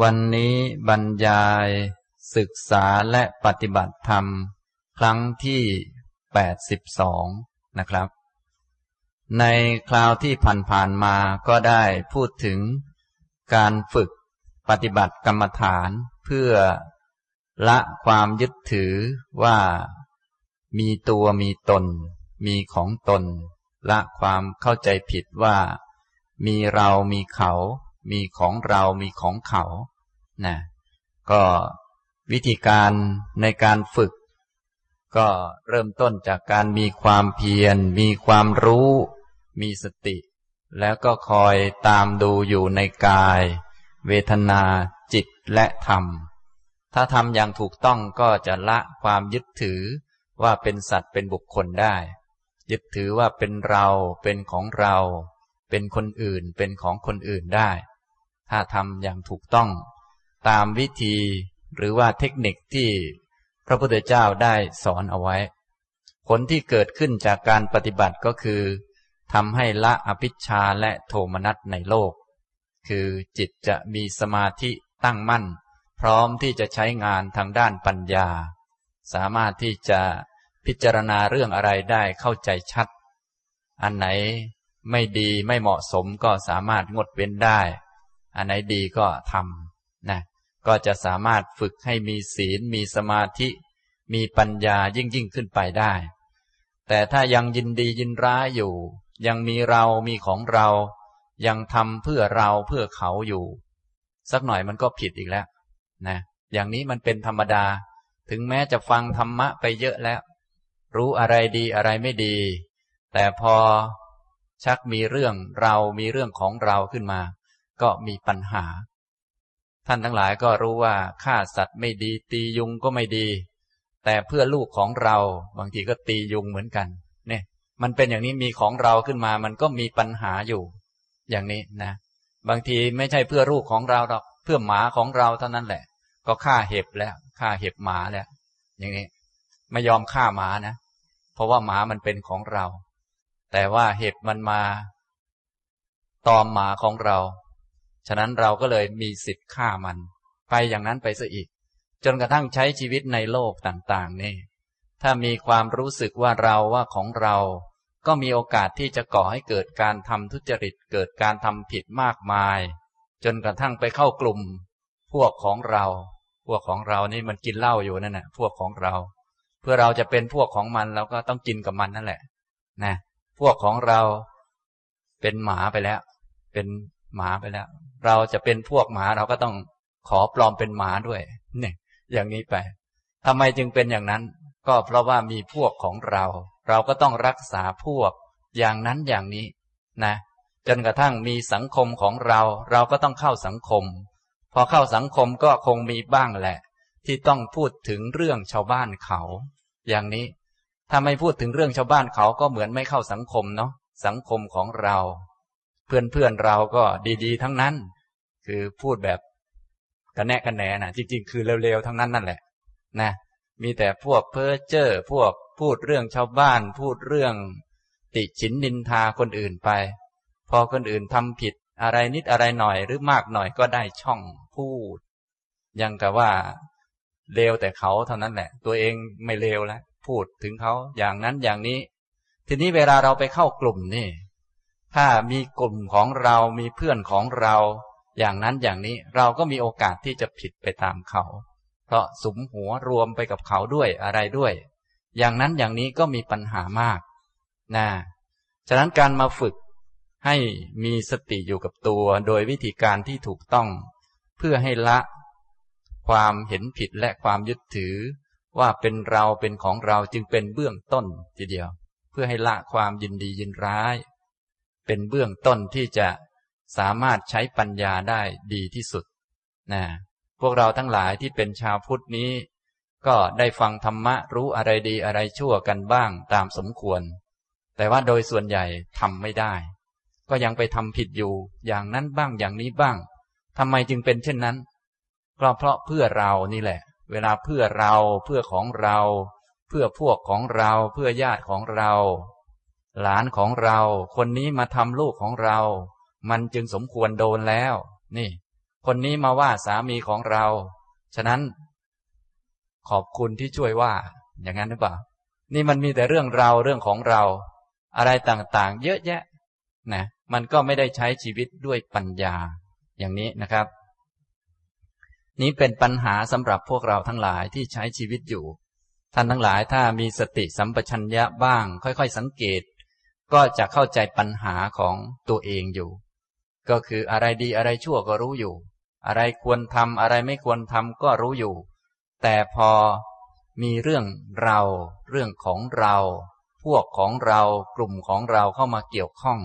วันนี้บรรยายศึกษาและปฏิบัติธรรม ครั้งที่ 82 นะครับ ในคราวที่ผ่านๆมาก็ได้พูดถึงการฝึกปฏิบัติกรรมฐานเพื่อละความยึดถือว่ามีตัวมีตน มีของตน ละความเข้าใจผิดว่า มีเรามีเขา มีของเรามีของเขานะก็วิธีการในการฝึก ก็เริ่มต้นจากการมีความเพียร มีความรู้ มีสติ แล้วก็คอยตามดูอยู่ในกาย เวทนา จิตและธรรม ถ้าทำอย่างถูกต้องก็จะละความยึดถือว่าเป็นสัตว์เป็นบุคคลได้ ยึดถือว่าเป็นเราเป็นของเรา เป็นคนอื่นเป็นของคนอื่นได้ ถ้าทำอย่างถูกต้อง ตามวิธีหรือว่าเทคนิคที่พระพุทธเจ้าได้สอนเอาไว้ ผลที่เกิดขึ้นจากการปฏิบัติก็คือทำให้ละอภิชาและโทมนัสในโลก คือจิตจะมีสมาธิตั้งมั่น พร้อมที่จะใช้งานทางด้านปัญญา สามารถที่จะพิจารณาเรื่องอะไรได้เข้าใจชัด อันไหนไม่ดีไม่เหมาะสมก็สามารถงดเว้นได้ อันไหนดีก็ทำนะก็จะสามารถฝึกให้มีศีล มีสมาธิ มีปัญญายิ่งยิ่งขึ้นไปได้ แต่ถ้ายังยินดียินร้ายอยู่ ยังมีเรามีของเรา ยังทำเพื่อเราเพื่อเขาอยู่ สักหน่อยมันก็ผิดอีกแล้วนะอย่างนี้มันเป็นธรรมดา ถึงแม้จะฟังธรรมะไปเยอะแล้ว รู้อะไรดีอะไรไม่ดี แต่พอชักมีเรื่องเรามีเรื่องของเราขึ้นมา ก็มีปัญหา ท่านทั้งหลายก็รู้ว่าฆ่าสัตว์ไม่ดี ตียุงก็ไม่ดี แต่เพื่อลูกของเราบางทีก็ตียุงเหมือนกัน เนี่ย มันเป็นอย่างนี้มีของเราขึ้นมา มันก็มีปัญหาอยู่ อย่างนี้นะ บางทีไม่ใช่เพื่อลูกของเราหรอกเพื่อหมาของเราเท่านั้นแหละ ก็ฆ่าเห็บแล้วฆ่าเห็บหมาแล้ว อย่างนี้ ไม่ยอมฆ่าหมานะ เพราะว่าหมามันเป็นของเรา แต่ว่าเห็บมันมาตอมหมาของเรา ฉะนั้นเราก็เลยมีสิทธิ์ฆ่ามัน ไปอย่างนั้นไปซะอีก จนกระทั่งใช้ชีวิตในโลกต่างๆนี่ ถ้ามีความรู้สึกว่าเราว่าของเรา ก็มีโอกาสที่จะก่อให้เกิดการทำทุจริตเกิดการทำผิดมากมาย จนกระทั่งไปเข้ากลุ่ม พวกของเรา พวกของเรานี่มันกินเหล้าอยู่นั่นแหละพวกของเรา เพื่อเราจะเป็นพวกของมันเราก็ต้องกินกับมันนั่นแหละ นะ พวกของเราเป็นหมาไปแล้ว เป็นหมาไปแล้ว เราจะเป็นพวกหมาเราก็ต้องขอปลอมเป็นหมาด้วย เนี่ย อย่างนี้ไปทำไมจึงเป็นอย่างนั้น ก็เพราะว่ามีพวกของเรา เราก็ต้องรักษาพวกอย่างนั้นอย่างนี้ นะ จนกระทั่งมีสังคมของเรา เราก็ต้องเข้าสังคม พอเข้าสังคมก็คงมีบ้างแหละ ที่ต้องพูดถึงเรื่องชาวบ้านเขา อย่างนี้ถ้าไม่พูดถึงเรื่องชาวบ้านเขาก็เหมือนไม่เข้าสังคมเนาะสังคมของเรา เพื่อนเราก็ดีๆ ทั้งนั้น คือพูดแบบกันแนกันแหนนะจริงๆ คือเร็วๆ ทั้งนั้นนั่นแหละ นะ มีแต่พวกเพ้อเจ้อพวกพูดเรื่องชาวบ้าน พูดเรื่องติฉินนินทาคนอื่นไป พอคนอื่นทำผิดอะไรนิดอะไรหน่อยหรือมากหน่อยก็ได้ช่องพูด ยังกับว่าเลวแต่เขาเท่านั้นแหละ ตัวเองไม่เลวแล้วพูดถึงเขาอย่างนั้นอย่างนี้ ทีนี้เวลาเราไปเข้ากลุ่มนี่ ถ้ามีกลุ่มของเรามีเพื่อนของเรา อย่างนั้นอย่างนี้เราก็มีโอกาสที่จะผิดไปตามเขา เพราะสมหัวรวมไปกับเขาด้วยอะไรด้วย อย่างนั้นอย่างนี้ก็มีปัญหามากนะฉะนั้นการมาฝึกให้มีสติอยู่กับตัวโดยวิธีการที่ถูกต้อง เพื่อให้ละ ความเห็นผิดและความยึดถือ ว่าเป็นเราเป็นของเราจึงเป็นเบื้องต้นทีเดียว เพื่อให้ละความยินดียินร้าย เป็นเบื้องต้นที่จะสามารถใช้ปัญญาได้ดีที่สุดนะพวกเราทั้งหลายที่เป็นชาวพุทธนี้ ก็ได้ฟังธรรมะรู้อะไรดีอะไรชั่วกันบ้างตามสมควร แต่ว่าโดยส่วนใหญ่ทำไม่ได้ ก็ยังไปทำผิดอยู่ อย่างนั้นบ้างอย่างนี้บ้างทำไมจึงเป็นเช่นนั้น ก็เพราะเพื่อเรานี่แหละ เวลาเพื่อเราเพื่อของเรา เพื่อพวกของเรา เพื่อญาติของเรา หลานของเรา คนนี้มาทำลูกของเรา มันจึงสมควรโดนแล้ว นี่ คนนี้มาว่าสามีของเรา ฉะนั้น ขอบคุณที่ช่วยว่า อย่างนั้นหรือเปล่า นี่มันมีแต่เรื่องเราเรื่องของเรา อะไรต่างๆ เยอะแยะ นะ มันก็ไม่ได้ใช้ชีวิตด้วยปัญญา อย่างนี้นะครับ นี้เป็นปัญหาสำหรับพวกเราทั้งหลายที่ใช้ชีวิตอยู่ท่านทั้งหลายถ้ามีสติสัมปชัญญะบ้าง ค่อย ๆ สังเกต ก็จะเข้าใจปัญหาของตัวเองอยู่ ก็คืออะไรดีอะไรชั่วก็รู้อยู่ อะไรควรทำอะไรไม่ควรทำก็รู้อยู่ แต่พอมีเรื่องเรา เรื่องของเรา พวกของเรา กลุ่มของเราเข้ามาเกี่ยวข้อง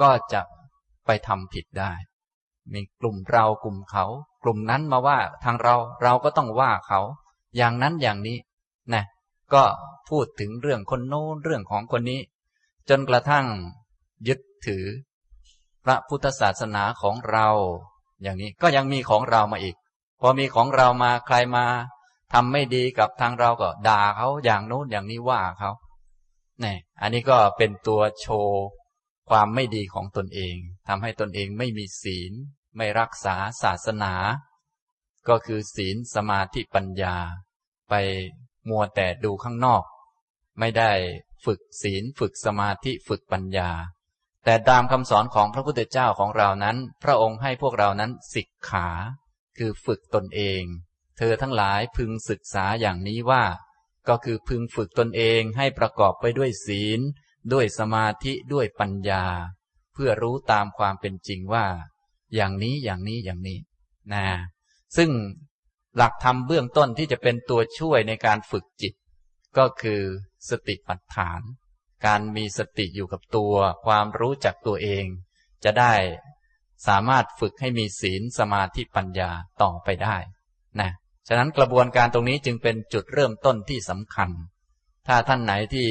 ก็จะไปทำผิดได้ มีกลุ่มเรากลุ่มเขา กลุ่มนั้นมาว่าทางเราเราก็ต้องว่าเขา อย่างนั้นอย่างนี้นะก็พูดถึงเรื่องคนโน้นเรื่องของคนนี้ จนกระทั่งยึดถือ พระพุทธศาสนาของเรา อย่างนี้ก็ยังมีของเรามาอีก พอมีของเรามาใครมาทำไม่ดีกับทางเราก็ด่าเขาอย่างโน้นอย่างนี้ว่าเขาเนี่ยอันนี้ก็เป็นตัวโชว์ความไม่ดีของตนเองทำให้ตนเองไม่มีศีล ไม่รักษาศาสนา ก็คือศีลสมาธิปัญญา ไปมัวแต่ดูข้างนอก ไม่ได้ ฝึกศีล ฝึกสมาธิฝึกปัญญา แต่ตามคำสอนของพระพุทธเจ้าของเรานั้น พระองค์ให้พวกเรานั้นศิกขา คือฝึกตนเอง เธอทั้งหลายพึงศึกษาอย่างนี้ว่า ก็คือพึงฝึกตนเองให้ประกอบไปด้วยศีล ด้วยสมาธิด้วยปัญญา เพื่อรู้ตามความเป็นจริงว่า อย่างนี้อย่างนี้อย่างนี้นะซึ่งหลักธรรมเบื้องต้นที่จะเป็นตัวช่วยในการฝึกจิต ก็คือสติปัฏฐาน การมีสติอยู่กับตัว ความรู้จักตัวเอง จะได้สามารถฝึกให้มีศีลสมาธิปัญญาต่อไปได้นะฉะนั้นกระบวนการตรงนี้จึงเป็นจุดเริ่มต้นที่สำคัญ ถ้าท่านไหนที่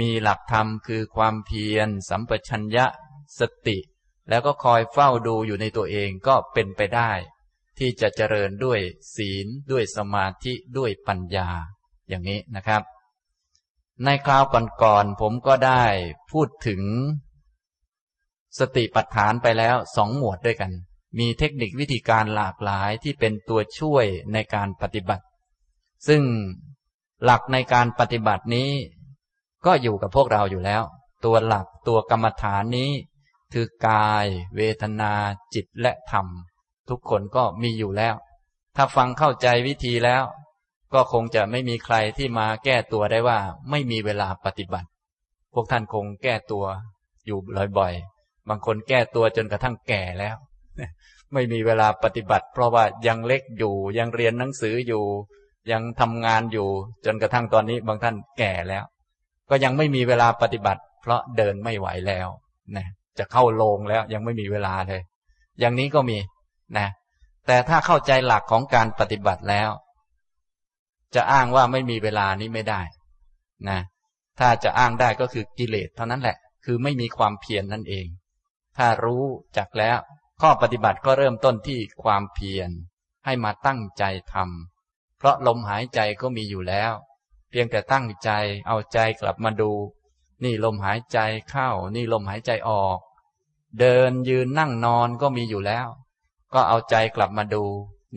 มีหลักธรรมคือความเพียร สัมปชัญญะสติ แล้วก็คอยเฝ้าดูอยู่ในตัวเองก็เป็นไปได้ ที่จะเจริญด้วยศีลด้วยสมาธิด้วยปัญญา อย่างนี้นะครับ ในคราวก่อนๆผมก็ได้พูดถึงสติปัฏฐานไปแล้วสองหมวดด้วยกัน มีเทคนิควิธีการหลากหลายที่เป็นตัวช่วยในการปฏิบัติ ซึ่งหลักในการปฏิบัตินี้ ก็อยู่กับพวกเราอยู่แล้ว ตัวหลักตัวกรรมฐานนี้ คือกาย เวทนา จิตและธรรม ทุกคนก็มีอยู่แล้ว ถ้าฟังเข้าใจวิธีแล้ว ก็คงจะไม่มีใครที่มาแก้ตัวได้ว่า ไม่มีเวลาปฏิบัติ พวกท่านคงแก้ตัวอยู่บ่อยๆ บางคนแก้ตัวจนกระทั่งแก่แล้ว ไม่มีเวลาปฏิบัติ เพราะว่ายังเล็กอยู่ยังเรียนหนังสืออยู่ ยังทำงานอยู่ จนกระทั่งตอนนี้บางท่านแก่แล้ว ก็ยังไม่มีเวลาปฏิบัติ เพราะเดินไม่ไหวแล้วนะจะเข้าโรงแล้วยังไม่มีเวลาเลย อย่างนี้ก็มีนะแต่ถ้าเข้าใจหลักของการปฏิบัติแล้ว จะอ้างว่าไม่มีเวลานี้ไม่ได้นะถ้าจะอ้างได้ก็คือกิเลสเท่านั้นแหละ คือไม่มีความเพียรนนั่นเอง ถ้ารู้จักแล้ว ข้อปฏิบัติก็เริ่มต้นที่ความเพียร ให้มาตั้งใจทำเพราะลมหายใจก็มีอยู่แล้ว เพียงแต่ตั้งใจเอาใจกลับมาดู นี่ลมหายใจเข้า นี่ลมหายใจออก เดินยืนนั่งนอนก็มีอยู่แล้ว ก็เอาใจกลับมาดู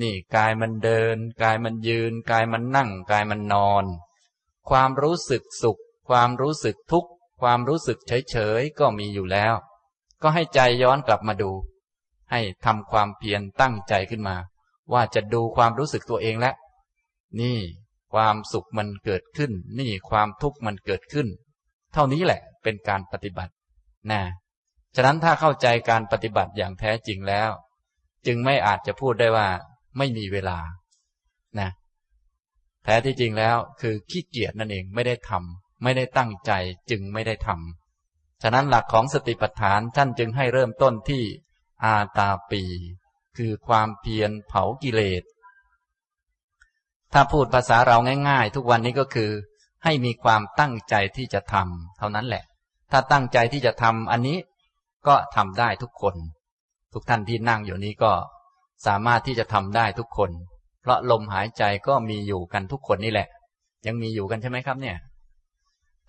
นี่กายมันเดิน กายมันยืน กายมันนั่ง กายมันนอน ความรู้สึกสุข ความรู้สึกทุกข์ความรู้สึกเฉยเฉยก็มีอยู่แล้ว ก็ให้ใจย้อนกลับมาดู ให้ทำความเพียรตั้งใจขึ้นมา ว่าจะดูความรู้สึกตัวเองแล้วนี่ความสุขมันเกิดขึ้น นี่ความทุกข์มันเกิดขึ้น เท่านี้แหละเป็นการปฏิบัตินะฉะนั้นถ้าเข้าใจการปฏิบัติอย่างแท้จริงแล้ว จึงไม่อาจจะพูดได้ว่า ไม่มีเวลานะแท้ที่จริงแล้วคือขี้เกียจนั่นเองไม่ได้ทำไม่ได้ตั้งใจจึงไม่ได้ทำฉะนั้นหลักของสติปัฏฐานท่านจึงให้เริ่มต้นที่อาตาปี คือความเพียรเผากิเลส ถ้าพูดภาษาเราง่าย ๆ ทุกวันนี้ก็คือ ให้มีความตั้งใจที่จะทำเท่านั้นแหละ ถ้าตั้งใจที่จะทำอันนี้ก็ทำได้ทุกคน ทุกท่านที่นั่งอยู่นี้ก็ สามารถที่จะทำได้ทุกคน เพราะลมหายใจก็มีอยู่กันทุกคนนี่แหละ ยังมีอยู่กันใช่ไหมครับเนี่ย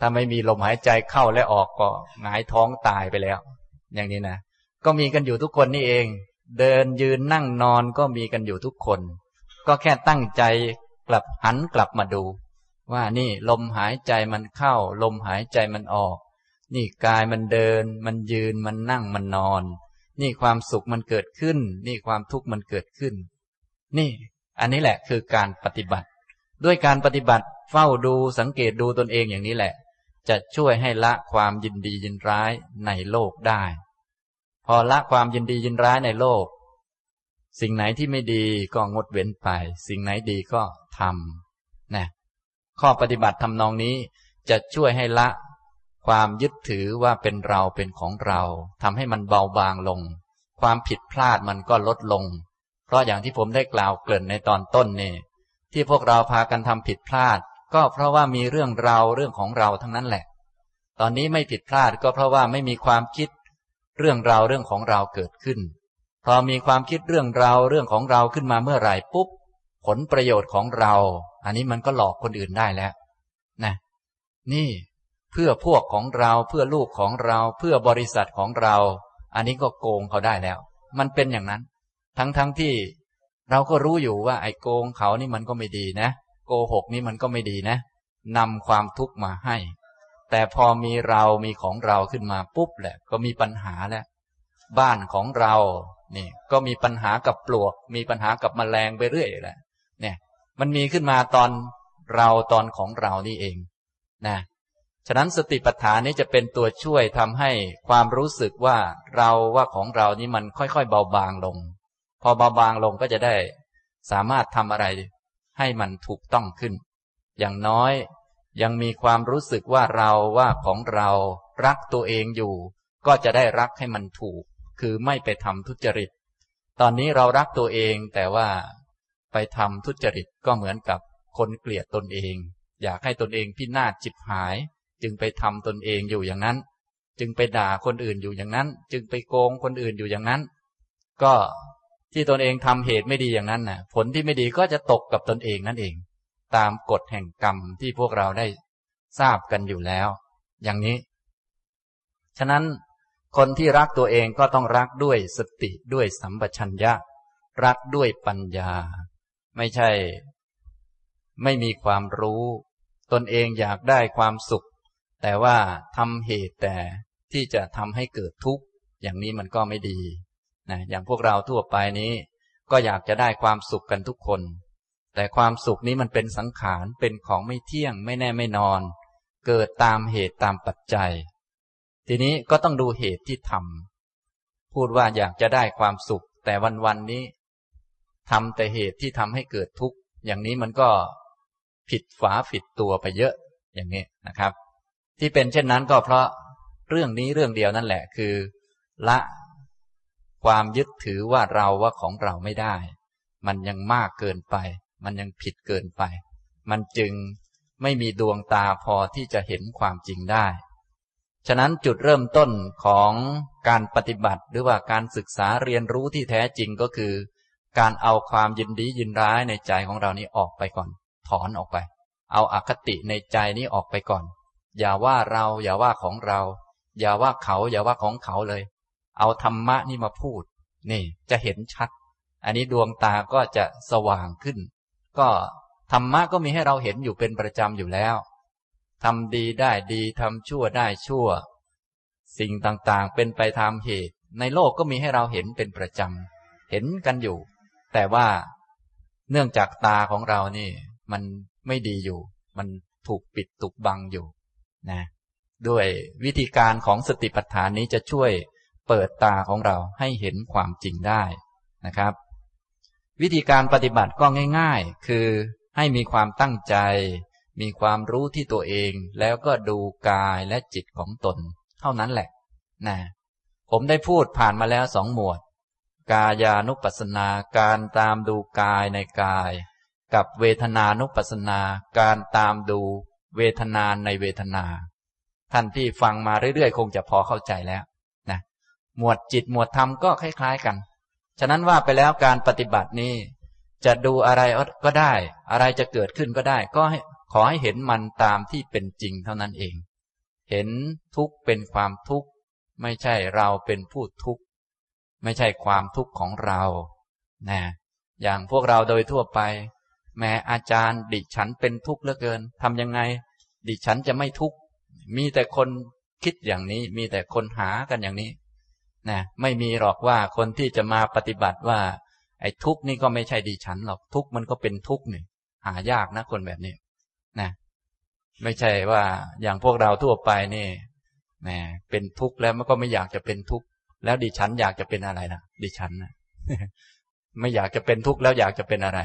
ถ้าไม่มีลมหายใจเข้าและออกก็หงายท้องตายไปแล้ว อย่างนี้นะ ก็มีกันอยู่ทุกคนนี่เอง เดินยืนนั่งนอนก็มีกันอยู่ทุกคน ก็แค่ตั้งใจกลับหันกลับมาดู ว่านี่ลมหายใจมันเข้า ลมหายใจมันออก นี่กายมันเดิน มันยืนมันนั่งมันนอน นี่ความสุขมันเกิดขึ้น นี่ความทุกข์มันเกิดขึ้น นี่ อันนี้แหละคือการปฏิบัติ ด้วยการปฏิบัติเฝ้าดูสังเกตดูตนเองอย่างนี้แหละ จะช่วยให้ละความยินดียินร้ายในโลกได้ พอละความยินดียินร้ายในโลก สิ่งไหนที่ไม่ดีก็งดเว้นไป สิ่งไหนดีก็ทำนะข้อปฏิบัติทำนองนี้จะช่วยให้ละ ความยึดถือว่าเป็นเราเป็นของเราทำให้มันเบาบางลง ความผิดพลาดมันก็ลดลง เพราะอย่างที่ผมได้กล่าวเกริ่นในตอนต้นนี่ที่พวกเราพากันทำผิดพลาด ก็เพราะว่ามีเรื่องเราเรื่องของเราทั้งนั้นแหละ ตอนนี้ไม่ผิดพลาดก็เพราะว่าไม่มีความคิดเรื่องเราเรื่องของเราเกิดขึ้น พอมีความคิดเรื่องเราเรื่องของเราขึ้นมาเมื่อไหร่ปุ๊บ ผลประโยชน์ของเรา อันนี้มันก็หลอกคนอื่นได้แล้ว นะ นี่ เพื่อพวกของเราเพื่อลูกของเราเพื่อบริษัทของเรา อันนี้ก็โกงเขาได้แล้ว มันเป็นอย่างนั้น ทั้งๆทที่เราก็รู้อยู่ว่าไอ้โกงเขานี่มันก็ไม่ดีนะ โกหกนี่มันก็ไม่ดีนะนำความทุกข์มาให้ แต่พอมีเรามีของเราขึ้นมาปุ๊บแหละ ก็มีปัญหาแล้ว บ้านของเรานี่ก็มีปัญหากับปลวก มีปัญหากับมแมลงไปเรื่อยแหละ เนี่ย มันมีขึ้นมาตอนเราตอนของเรานี่เอง นะ ฉะนั้นสติปัฏฐานนี้จะเป็นตัวช่วยทำให้ความรู้สึกว่าเราว่าของเรานี่มันค่อยๆเบาบางลง พอเบาบางลงก็จะได้ สามารถทำอะไร ให้มันถูกต้องขึ้น อย่างน้อยยังมีความรู้สึกว่าเราว่าของเรารักตัวเองอยู่ ก็จะได้รักให้มันถูก คือไม่ไปทำทุจริต ตอนนี้เรารักตัวเองแต่ว่าไปทำทุจริตก็เหมือนกับคนเกลียดตนเอง อยากให้ตนเองพินาศจิบหาย จึงไปทำตนเองอยู่อย่างนั้น จึงไปด่าคนอื่นอยู่อย่างนั้น จึงไปโกงคนอื่นอยู่อย่างนั้น ก็ที่ตนเองทำเหตุไม่ดีอย่างนั้นน่ะ ผลที่ไม่ดีก็จะตกกับตนเองนั่นเอง ตามกฎแห่งกรรมที่พวกเราได้ทราบกันอยู่แล้ว อย่างนี้ ฉะนั้นคนที่รักตัวเองก็ต้องรักด้วยสติด้วยสัมปชัญญะ รักด้วยปัญญา ไม่ใช่ ไม่มีความรู้ ตนเองอยากได้ความสุข แต่ว่าทำเหตุแต่ที่จะทำให้เกิดทุกข์อย่างนี้มันก็ไม่ดีนะอย่างพวกเราทั่วไปนี้ ก็อยากจะได้ความสุขกันทุกคน แต่ความสุขนี้มันเป็นสังขารเป็นของไม่เที่ยงไม่แน่ไม่นอน เกิดตามเหตุตามปัจจัย ทีนี้ก็ต้องดูเหตุที่ทำพูดว่าอยากจะได้ความสุข แต่วันวันนี้ทำแต่เหตุที่ทำให้เกิดทุกข์อย่างนี้มันก็ผิดฝาผิดตัวไปเยอะอย่างนี้นะครับ ที่เป็นเช่นนั้นก็เพราะเรื่องนี้เรื่องเดียวนั่นแหละ คือ ละความยึดถือว่าเราว่าของเราไม่ได้ มันยังมากเกินไป มันยังผิดเกินไป มันจึงไม่มีดวงตาพอที่จะเห็นความจริงได้ ฉะนั้นจุดเริ่มต้นของการปฏิบัติหรือว่าการศึกษาเรียนรู้ที่แท้จริงก็คือ การเอาความยินดียินร้ายในใจของเรานี้ออกไปก่อน ถอนออกไป เอาอาคติในใจนี้ออกไปก่อน อย่าว่าเรา อย่าว่าของเรา อย่าว่าเขา อย่าว่าของเขาเลย เอาธรรมะนี่มาพูด นี่จะเห็นชัด อันนี้ดวงตาก็จะสว่างขึ้น ก็ธรรมะก็มีให้เราเห็นอยู่เป็นประจำอยู่แล้วทำดีได้ดีทำชั่วได้ชั่ว สิ่งต่างๆ เป็นไปตามเหตุ ในโลกก็มีให้เราเห็นเป็นประจำเห็นกันอยู่ แต่ว่าเนื่องจากตาของเรานี่ มันไม่ดีอยู่ มันถูกปิดถูกบังอยู่ นะด้วยวิธีการของสติปัฏฐานนี้จะช่วยเปิดตาของเราให้เห็นความจริงได้นะครับ วิธีการปฏิบัติก็ง่าย ๆ คือให้มีความตั้งใจ มีความรู้ที่ตัวเอง แล้วก็ดูกายและจิตของตน เท่านั้นแหละนะผมได้พูดผ่านมาแล้วสองหมวด กายานุปัสสนาการตามดูกายในกาย กับเวทนานุปัสสนาการตามดู เวทนาในเวทนา ท่านที่ฟังมาเรื่อยๆ คงจะพอเข้าใจแล้วนะหมวดจิตหมวดธรรมก็คล้าย ๆกัน ฉะนั้นว่าไปแล้วการปฏิบัตินี้ จะดูอะไรก็ได้ อะไรจะเกิดขึ้นก็ได้ ก็ขอให้เห็นมันตามที่เป็นจริงเท่านั้นเอง เห็นทุกข์เป็นความทุกข์ ไม่ใช่เราเป็นผู้ทุกข์ ไม่ใช่ความทุกข์ของเรานะอย่างพวกเราโดยทั่วไป แม้อาจารย์ ดิฉันเป็นทุกข์เหลือเกินทำยังไง ดิฉันจะไม่ทุกข์มีแต่คนคิดอย่างนี้ มีแต่คนหากันอย่างนี้นะไม่มีหรอกว่าคนที่จะมาปฏิบัติว่า ไอ้ทุกข์นี่ก็ไม่ใช่ดิฉันหรอกทุกข์มันก็เป็นทุกข์นี่หายากนะคนแบบนี้นะไม่ใช่ว่าอย่างพวกเราทั่วไปนี่แหมเป็นทุกข์แล้วมันก็ไม่อยากจะเป็นทุกข์แล้วดิฉันอยากจะเป็นอะไรนะดิฉันนะไม่อยากจะเป็นทุกข์แล้วอยากจะเป็นอะไร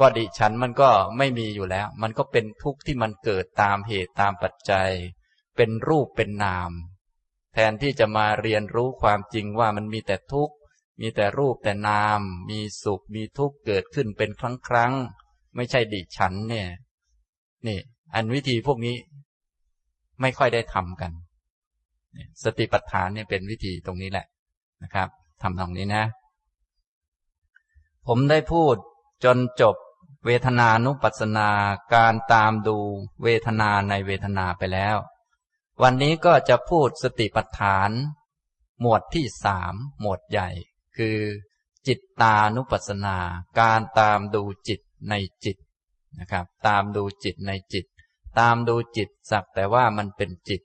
ก็ดิฉันมันก็ไม่มีอยู่แล้ว มันก็เป็นทุกข์ที่มันเกิดตามเหตุตามปัจจัย เป็นรูปเป็นนาม แทนที่จะมาเรียนรู้ความจริงว่ามันมีแต่ทุกข์ มีแต่รูปแต่นาม มีสุขมีทุกข์เกิดขึ้นเป็นครั้งครั้งไม่ใช่ดิฉันเนี่ย นี่ อันวิธีพวกนี้ไม่ค่อยได้ทำกันสติปัฏฐานเนี่ยเป็นวิธีตรงนี้แหละนะครับทำตรงนี้นะ ผมได้พูด จนจบเวทนานุปัสสนาการตามดูเวทนาในเวทนาไปแล้ว วันนี้ก็จะพูดสติปัฏฐาน หมวดที่สามหมวดใหญ่ คือ จิตตานุปัสสนา การตามดูจิตในจิตนะครับ ตามดูจิตในจิต ตามดูจิตสักแต่ว่ามันเป็นจิต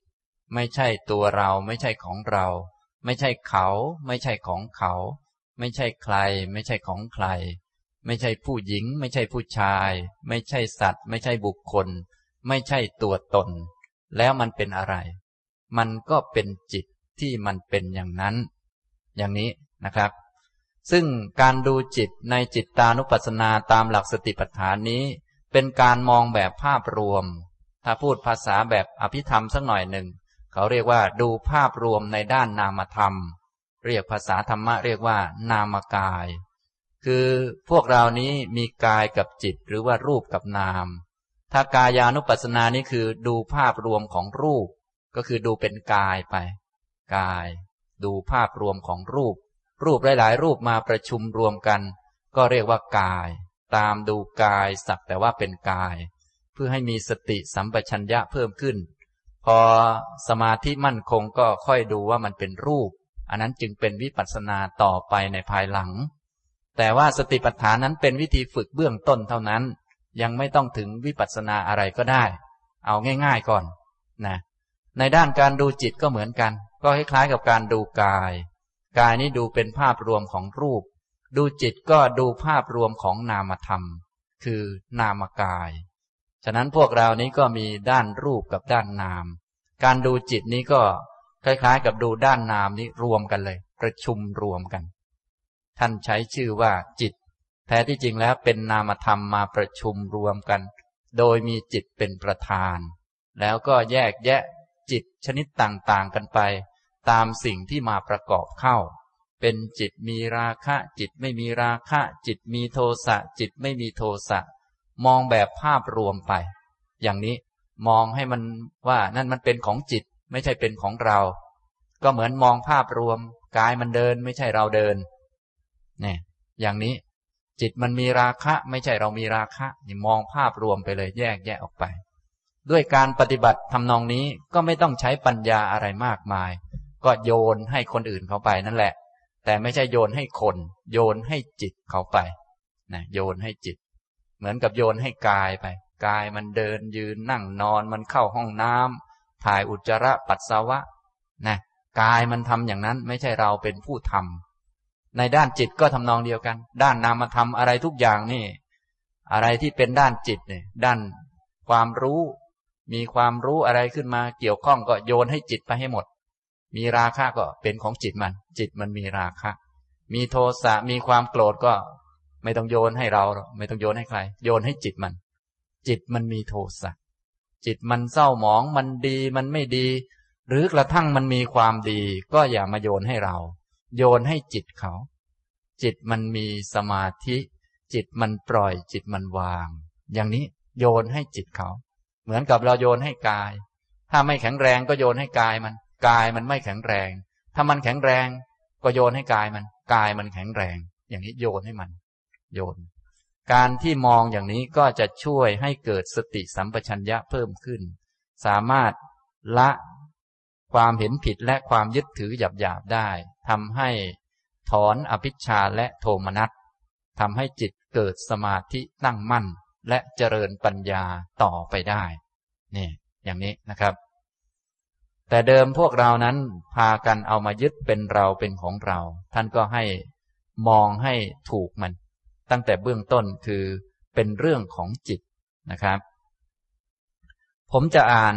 ไม่ใช่ตัวเราไม่ใช่ของเรา ไม่ใช่เขา ไม่ใช่ของเขา ไม่ใช่ใคร ไม่ใช่ของใคร ไม่ใช่ผู้หญิง ไม่ใช่ผู้ชาย ไม่ใช่สัตว์ ไม่ใช่บุคคล ไม่ใช่ตัวตน แล้วมันเป็นอะไร มันก็เป็นจิตที่มันเป็นอย่างนั้น อย่างนี้นะครับ ซึ่งการดูจิตในจิตตานุปัสสนาตามหลักสติปัฏฐานนี้ เป็นการมองแบบภาพรวม ถ้าพูดภาษาแบบอภิธรรมสักหน่อยหนึ่ง เขาเรียกว่าดูภาพรวมในด้านนามธรรม เรียกภาษาธรรมะเรียกว่านามกาย คือพวกเรานี้มีกายกับจิตหรือว่ารูปกับนาม ถ้ากายานุปัสสนานี้คือดูภาพรวมของรูป ก็คือดูเป็นกายไป กาย ดูภาพรวมของรูป รูปหลาย ๆ รูปมาประชุมรวมกัน ก็เรียกว่ากาย ตามดูกายสักแต่ว่าเป็นกาย เพื่อให้มีสติสัมปชัญญะเพิ่มขึ้น พอสมาธิมั่นคงก็ค่อยดูว่ามันเป็นรูป อันนั้นจึงเป็นวิปัสสนาต่อไปในภายหลัง แต่ว่าสติปัฏฐานนั้นเป็นวิธีฝึกเบื้องต้นเท่านั้น ยังไม่ต้องถึงวิปัสสนาอะไรก็ได้ เอาง่าย ๆก่อนนะในด้านการดูจิตก็เหมือนกัน ก็คล้ายๆกับการดูกาย กายนี้ดูเป็นภาพรวมของรูป ดูจิตก็ดูภาพรวมของนามธรรม คือนามกาย ฉะนั้นพวกเรานี้ก็มีด้านรูปกับด้านนาม การดูจิตนี้ก็คล้ายๆ กับดูด้านนามนี้รวมกันเลย ประชุมรวมกัน ท่านใช้ชื่อว่าจิต แท้ที่จริงแล้วเป็นนามธรรมมาประชุมรวมกัน โดยมีจิตเป็นประธาน แล้วก็แยกแยะจิตชนิดต่างๆกันไป ตามสิ่งที่มาประกอบเข้า เป็นจิตมีราคะจิตไม่มีราคะ จิตมีโทสะจิตไม่มีโทสะมองแบบภาพรวมไป อย่างนี้มองให้มันว่านั่นมันเป็นของจิตไม่ใช่เป็นของเรา ก็เหมือนมองภาพรวม กายมันเดินไม่ใช่เราเดิน เนี่ยอย่างนี้จิตมันมีราคะ ไม่ใช่เรามีราคะนี่มองภาพรวมไปเลยแยกแยกออกไป ด้วยการปฏิบัติทำนองนี้ก็ไม่ต้องใช้ปัญญาอะไรมากมาย ก็โยนให้คนอื่นเขาไปนั่นแหละ แต่ไม่ใช่โยนให้คน โยนให้จิตเขาไปนะโยนให้จิต เหมือนกับโยนให้กายไป กายมันเดินยืนนั่งนอนมันเข้าห้องน้ำถ่ายอุจจาระปัสสาวะนะกายมันทำอย่างนั้นไม่ใช่เราเป็นผู้ทำ ในด้านจิตก็ทำนองเดียวกัน ด้านนามธรรมอะไรทุกอย่างนี่ อะไรที่เป็นด้านจิตเนี่ยด้านความรู้ มีความรู้อะไรขึ้นมาเกี่ยวข้องก็โยนให้จิตไปให้หมด มีราคะก็เป็นของจิตมัน จิตมันมีราคะ มีโทสะมีความโกรธก็ ไม่ต้องโยนให้เรา ไม่ต้องโยนให้ใคร โยนให้จิตมัน จิตมันมีโทสะจิตมันเศร้าหมองมันดีมันไม่ดี หรือกระทั่งมันมีความดี ก็อย่ามาโยนให้เรา โยนให้จิตเขา จิตมันมีสมาธิ จิตมันปล่อย จิตมันวาง อย่างนี้โยนให้จิตเขา เหมือนกับเราโยนให้กาย ถ้าไม่แข็งแรงก็โยนให้กายมัน กายมันไม่แข็งแรง ถ้ามันแข็งแรงก็โยนให้กายมัน กายมันแข็งแรง อย่างนี้โยนให้มัน โยน การที่มองอย่างนี้ก็จะช่วยให้เกิดสติสัมปชัญญะเพิ่มขึ้น สามารถละความเห็นผิดและความยึดถือหยาบๆได้ ทำให้ถอนอภิชาและโทมนัสทำให้จิตเกิดสมาธิตั้งมั่น และเจริญปัญญาต่อไปได้นี่อย่างนี้นะครับ แต่เดิมพวกเรานั้นพากันเอามายึดเป็นเราเป็นของเรา ท่านก็ให้มองให้ถูกมัน ตั้งแต่เบื้องต้นคือเป็นเรื่องของจิตนะครับ ผมจะอ่าน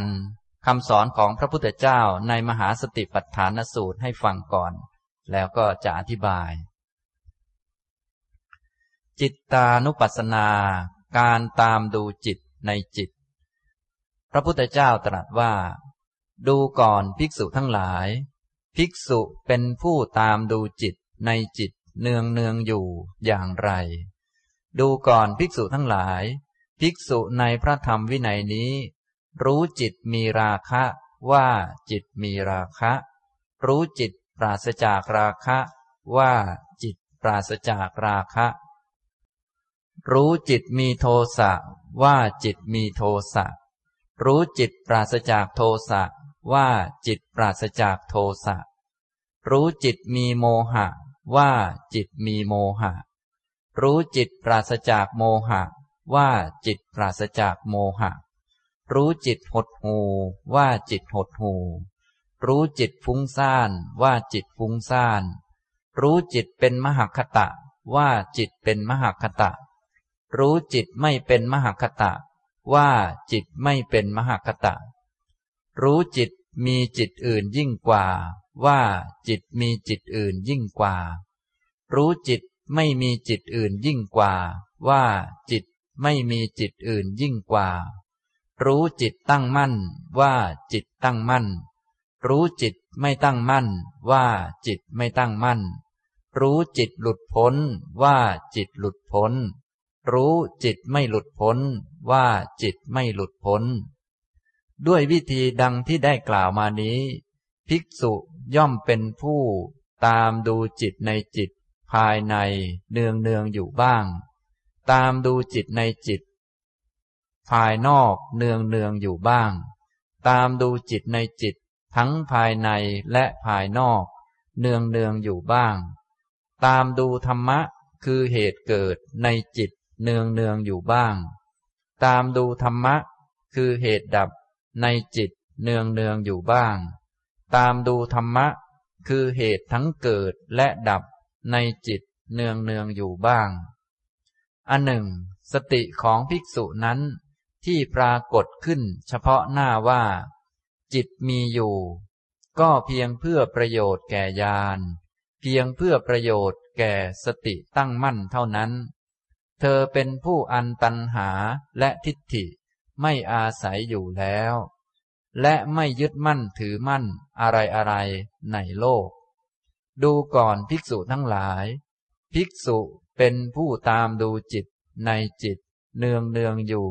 คำสอนของพระพุทธเจ้าในมหาสติปัฏฐานสูตรให้ฟังก่อน แล้วก็จะอธิบาย จิตตานุปัสสนา การตามดูจิตในจิต พระพุทธเจ้าตรัสว่า ดูก่อนภิกษุทั้งหลาย ภิกษุเป็นผู้ตามดูจิตในจิตเนืองเนืองอยู่อย่างไร ดูก่อนภิกษุทั้งหลาย ภิกษุในพระธรรมวินัยนี้ รู้จิตมีราคะว่าจิตมีราคะ รู้จิต ปราศจากราคะ ว่าจิตปราศจากราคะ รู้จิตมีโทสะ ว่าจิตมีโทสะ รู้จิตปราศจากโทสะ ว่าจิตปราศจากโทสะ รู้จิตมีโมหะ ว่าจิตมีโมหะ รู้จิตปราศจากโมหะ ว่าจิตปราศจากโมหะ รู้จิตหดหูว่าจิตหดหู รู้จิตฟุ้งซ่านว่าจิตฟุ้งซ่าน รู้จิตเป็นมหคตะ ว่าจิตเป็นมหคตะ รู้จิตไม่เป็นมหคตะ ว่าจิตไม่เป็นมหคตะ รู้จิตมีจิตอื่นยิ่งกว่า ว่าจิตมีจิตอื่นยิ่งกว่า รู้จิตไม่มีจิตอื่นยิ่งกว่า ว่าจิตไม่มีจิตอื่นยิ่งกว่า รู้จิตตั้งมั่น ว่าจิตตั้งมั่น รู้จิตไม่ตั้งมั่น ว่าจิตไม่ตั้งมั่น รู้จิตหลุดพ้น ว่าจิตหลุดพ้น รู้จิตไม่หลุดพ้น ว่าจิตไม่หลุดพ้น ด้วยวิธีดังที่ได้กล่าวมานี้ ภิกษุย่อมเป็นผู้ตามดูจิตในจิตภายในเนืองเนืองอยู่บ้าง ตามดูจิตในจิต ภายนอกเนืองเนืองอยู่บ้าง ตามดูจิตในจิต ทั้งภายในและภายนอก เนืองเนืองอยู่บ้าง ตามดูธรรมะคือเหตุเกิดในจิตเนืองเนืองอยู่บ้าง ตามดูธรรมะ คือเหตุดับในจิตเนืองเนืองอยู่บ้าง ตามดูธรรมะ คือเหตุทั้งเกิดและดับในจิตเนืองเนืองอยู่บ้าง อันหนึ่ง สติของภิกษุนั้นที่ปรากฏขึ้นเฉพาะหน้าว่า จิตมีอยู่ ก็เพียงเพื่อประโยชน์แก่ญาณเพียงเพื่อประโยชน์แก่สติตั้งมั่นเท่านั้น เธอเป็นผู้อันตันหาและทิฏฐิไม่อาศัยอยู่แล้ว และไม่ยึดมั่นถือมั่นอะไรอะไรในโลก ดูก่อนภิกษุทั้งหลาย ภิกษุเป็นผู้ตามดูจิตในจิตเนืองเนืองอยู่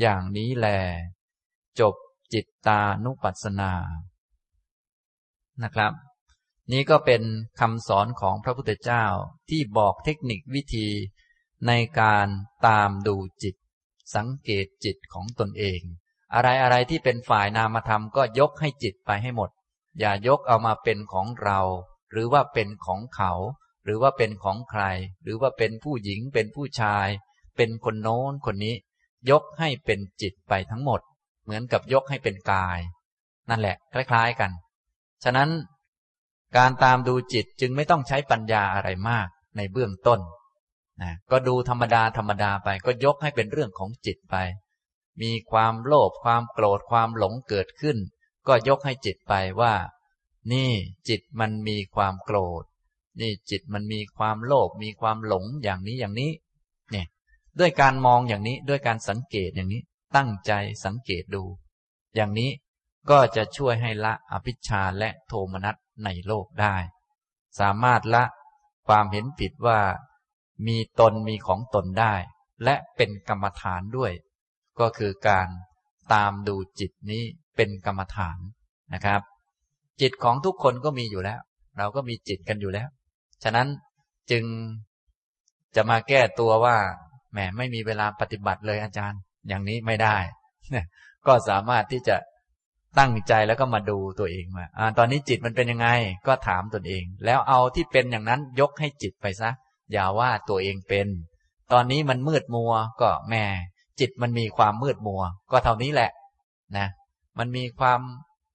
อย่างนี้แล จบ จิตตานุปัสสนา นะครับ นี้ก็เป็นคำสอนของพระพุทธเจ้าที่บอกเทคนิควิธีในการตามดูจิต สังเกตจิตของตนเอง อะไรอะไรที่เป็นฝ่ายนามธรรมก็ยกให้จิตไปให้หมด อย่ายกเอามาเป็นของเรา หรือว่าเป็นของเขา หรือว่าเป็นของใคร หรือว่าเป็นผู้หญิงเป็นผู้ชาย เป็นคนโน้นคนนี้ ยกให้เป็นจิตไปทั้งหมด เหมือนกับยกให้เป็นกาย นั่นแหละ คล้าย ๆกัน ฉะนั้น การตามดูจิตจึงไม่ต้องใช้ปัญญาอะไรมากในเบื้องต้นนะก็ดูธรรมดาธรรมดาไป ก็ยกให้เป็นเรื่องของจิตไป มีความโลภความโกรธความหลงเกิดขึ้น ก็ยกให้จิตไปว่า นี่จิตมันมีความโกรธ นี่จิตมันมีความโลภมีความหลงอย่างนี้อย่างนี้ เนี่ย ด้วยการมองอย่างนี้ด้วยการสังเกตอย่างนี้ ตั้งใจสังเกตดู อย่างนี้ก็จะช่วยให้ละอภิชาและโทมนัสในโลกได้ สามารถละความเห็นผิดว่า มีตนมีของตนได้ และเป็นกรรมฐานด้วย ก็คือการตามดูจิตนี้เป็นกรรมฐานนะครับ จิตของทุกคนก็มีอยู่แล้ว เราก็มีจิตกันอยู่แล้ว ฉะนั้นจึงจะมาแก้ตัวว่าแหมไม่มีเวลาปฏิบัติเลยอาจารย์ อย่างนี้ไม่ได้ก็สามารถที่จะตั้งใจแล้วก็มาดูตัวเองว่าอตอนนี้จิตมันเป็นยังไง ก็ถามตนเอง แล้วเอาที่เป็นอย่างนั้นยกให้จิตไปซะ อย่าว่าตัวเองเป็น ตอนนี้มันมืดมัวก็แม่ จิตมันมีความมืดมัว ก็เท่านี้แหละ นะ มันมีความ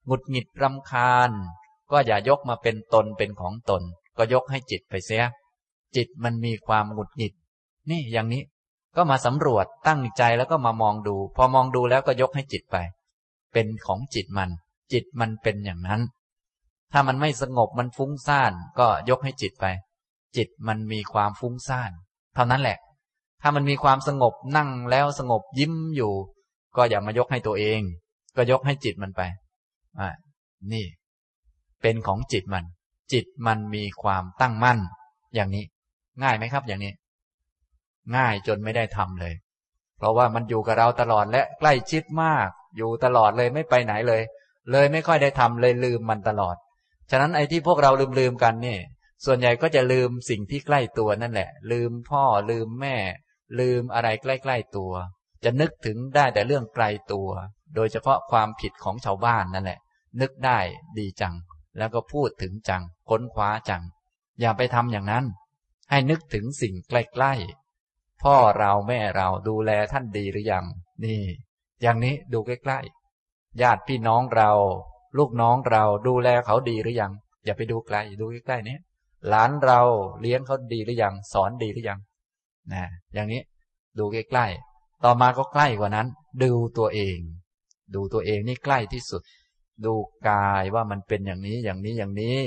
หงุดหงิดรำคาญ ก็อย่ายกมาเป็นตนเป็นของตน ก็ยกให้จิตไปเสีย จิตมันมีความหงุดหงิด นี่อย่างนี้ ก็มาสำรวจตั้งใจแล้วก็มามองดู พอมองดูแล้วก็ยกให้จิตไป เป็นของจิตมัน จิตมันเป็นอย่างนั้น ถ้ามันไม่สงบมันฟุ้งซ่านก็ยกให้จิตไป จิตมันมีความฟุ้งซ่าน เท่านั้นแหละ ถ้ามันมีความสงบนั่งแล้วสงบยิ้มอยู่ ก็อย่ามายกให้ตัวเอง ก็ยกให้จิตมันไปอ่านี่ เป็นของจิตมัน จิตมันมีความตั้งมั่น อย่างนี้ ง่ายไหมครับ อย่างนี้ ง่ายจนไม่ได้ทำเลย เพราะว่ามันอยู่กับเราตลอดและใกล้ชิดมาก อยู่ตลอดเลยไม่ไปไหนเลย เลยไม่ค่อยได้ทำเลยลืมมันตลอด ฉะนั้นไอ้ที่พวกเราลืมลืมกันนี่ ส่วนใหญ่ก็จะลืมสิ่งที่ใกล้ตัวนั่นแหละ ลืมพ่อลืมแม่ ลืมอะไรใกล้ ๆตัว จะนึกถึงได้แต่เรื่องไกลตัว โดยเฉพาะความผิดของชาวบ้านนั่นแหละ นึกได้ดีจัง แล้วก็พูดถึงจังค้นคว้าจัง อย่าไปทำอย่างนั้น ให้นึกถึงสิ่งใกล้ๆ พ่อเราแม่เราดูแลท่านดีหรือยัง นี่ อย่างนี้ดูใกล้ๆญาติพี่น้องเรา ลูกน้องเราดูแลเขาดีหรือยัง อย่าไปดูไกลดูใกล้ๆนี้หลานเราเลี้ยงเขาดีหรือยัง สอนดีหรือยังนะอย่างนี้ดูใกล้ๆต่อมาก็ใกล้กว่านั้น ดูตัวเอง ดูตัวเองนี่ใกล้ที่สุด ดูกายว่ามันเป็นอย่างนี้อย่างนี้อย่างนี้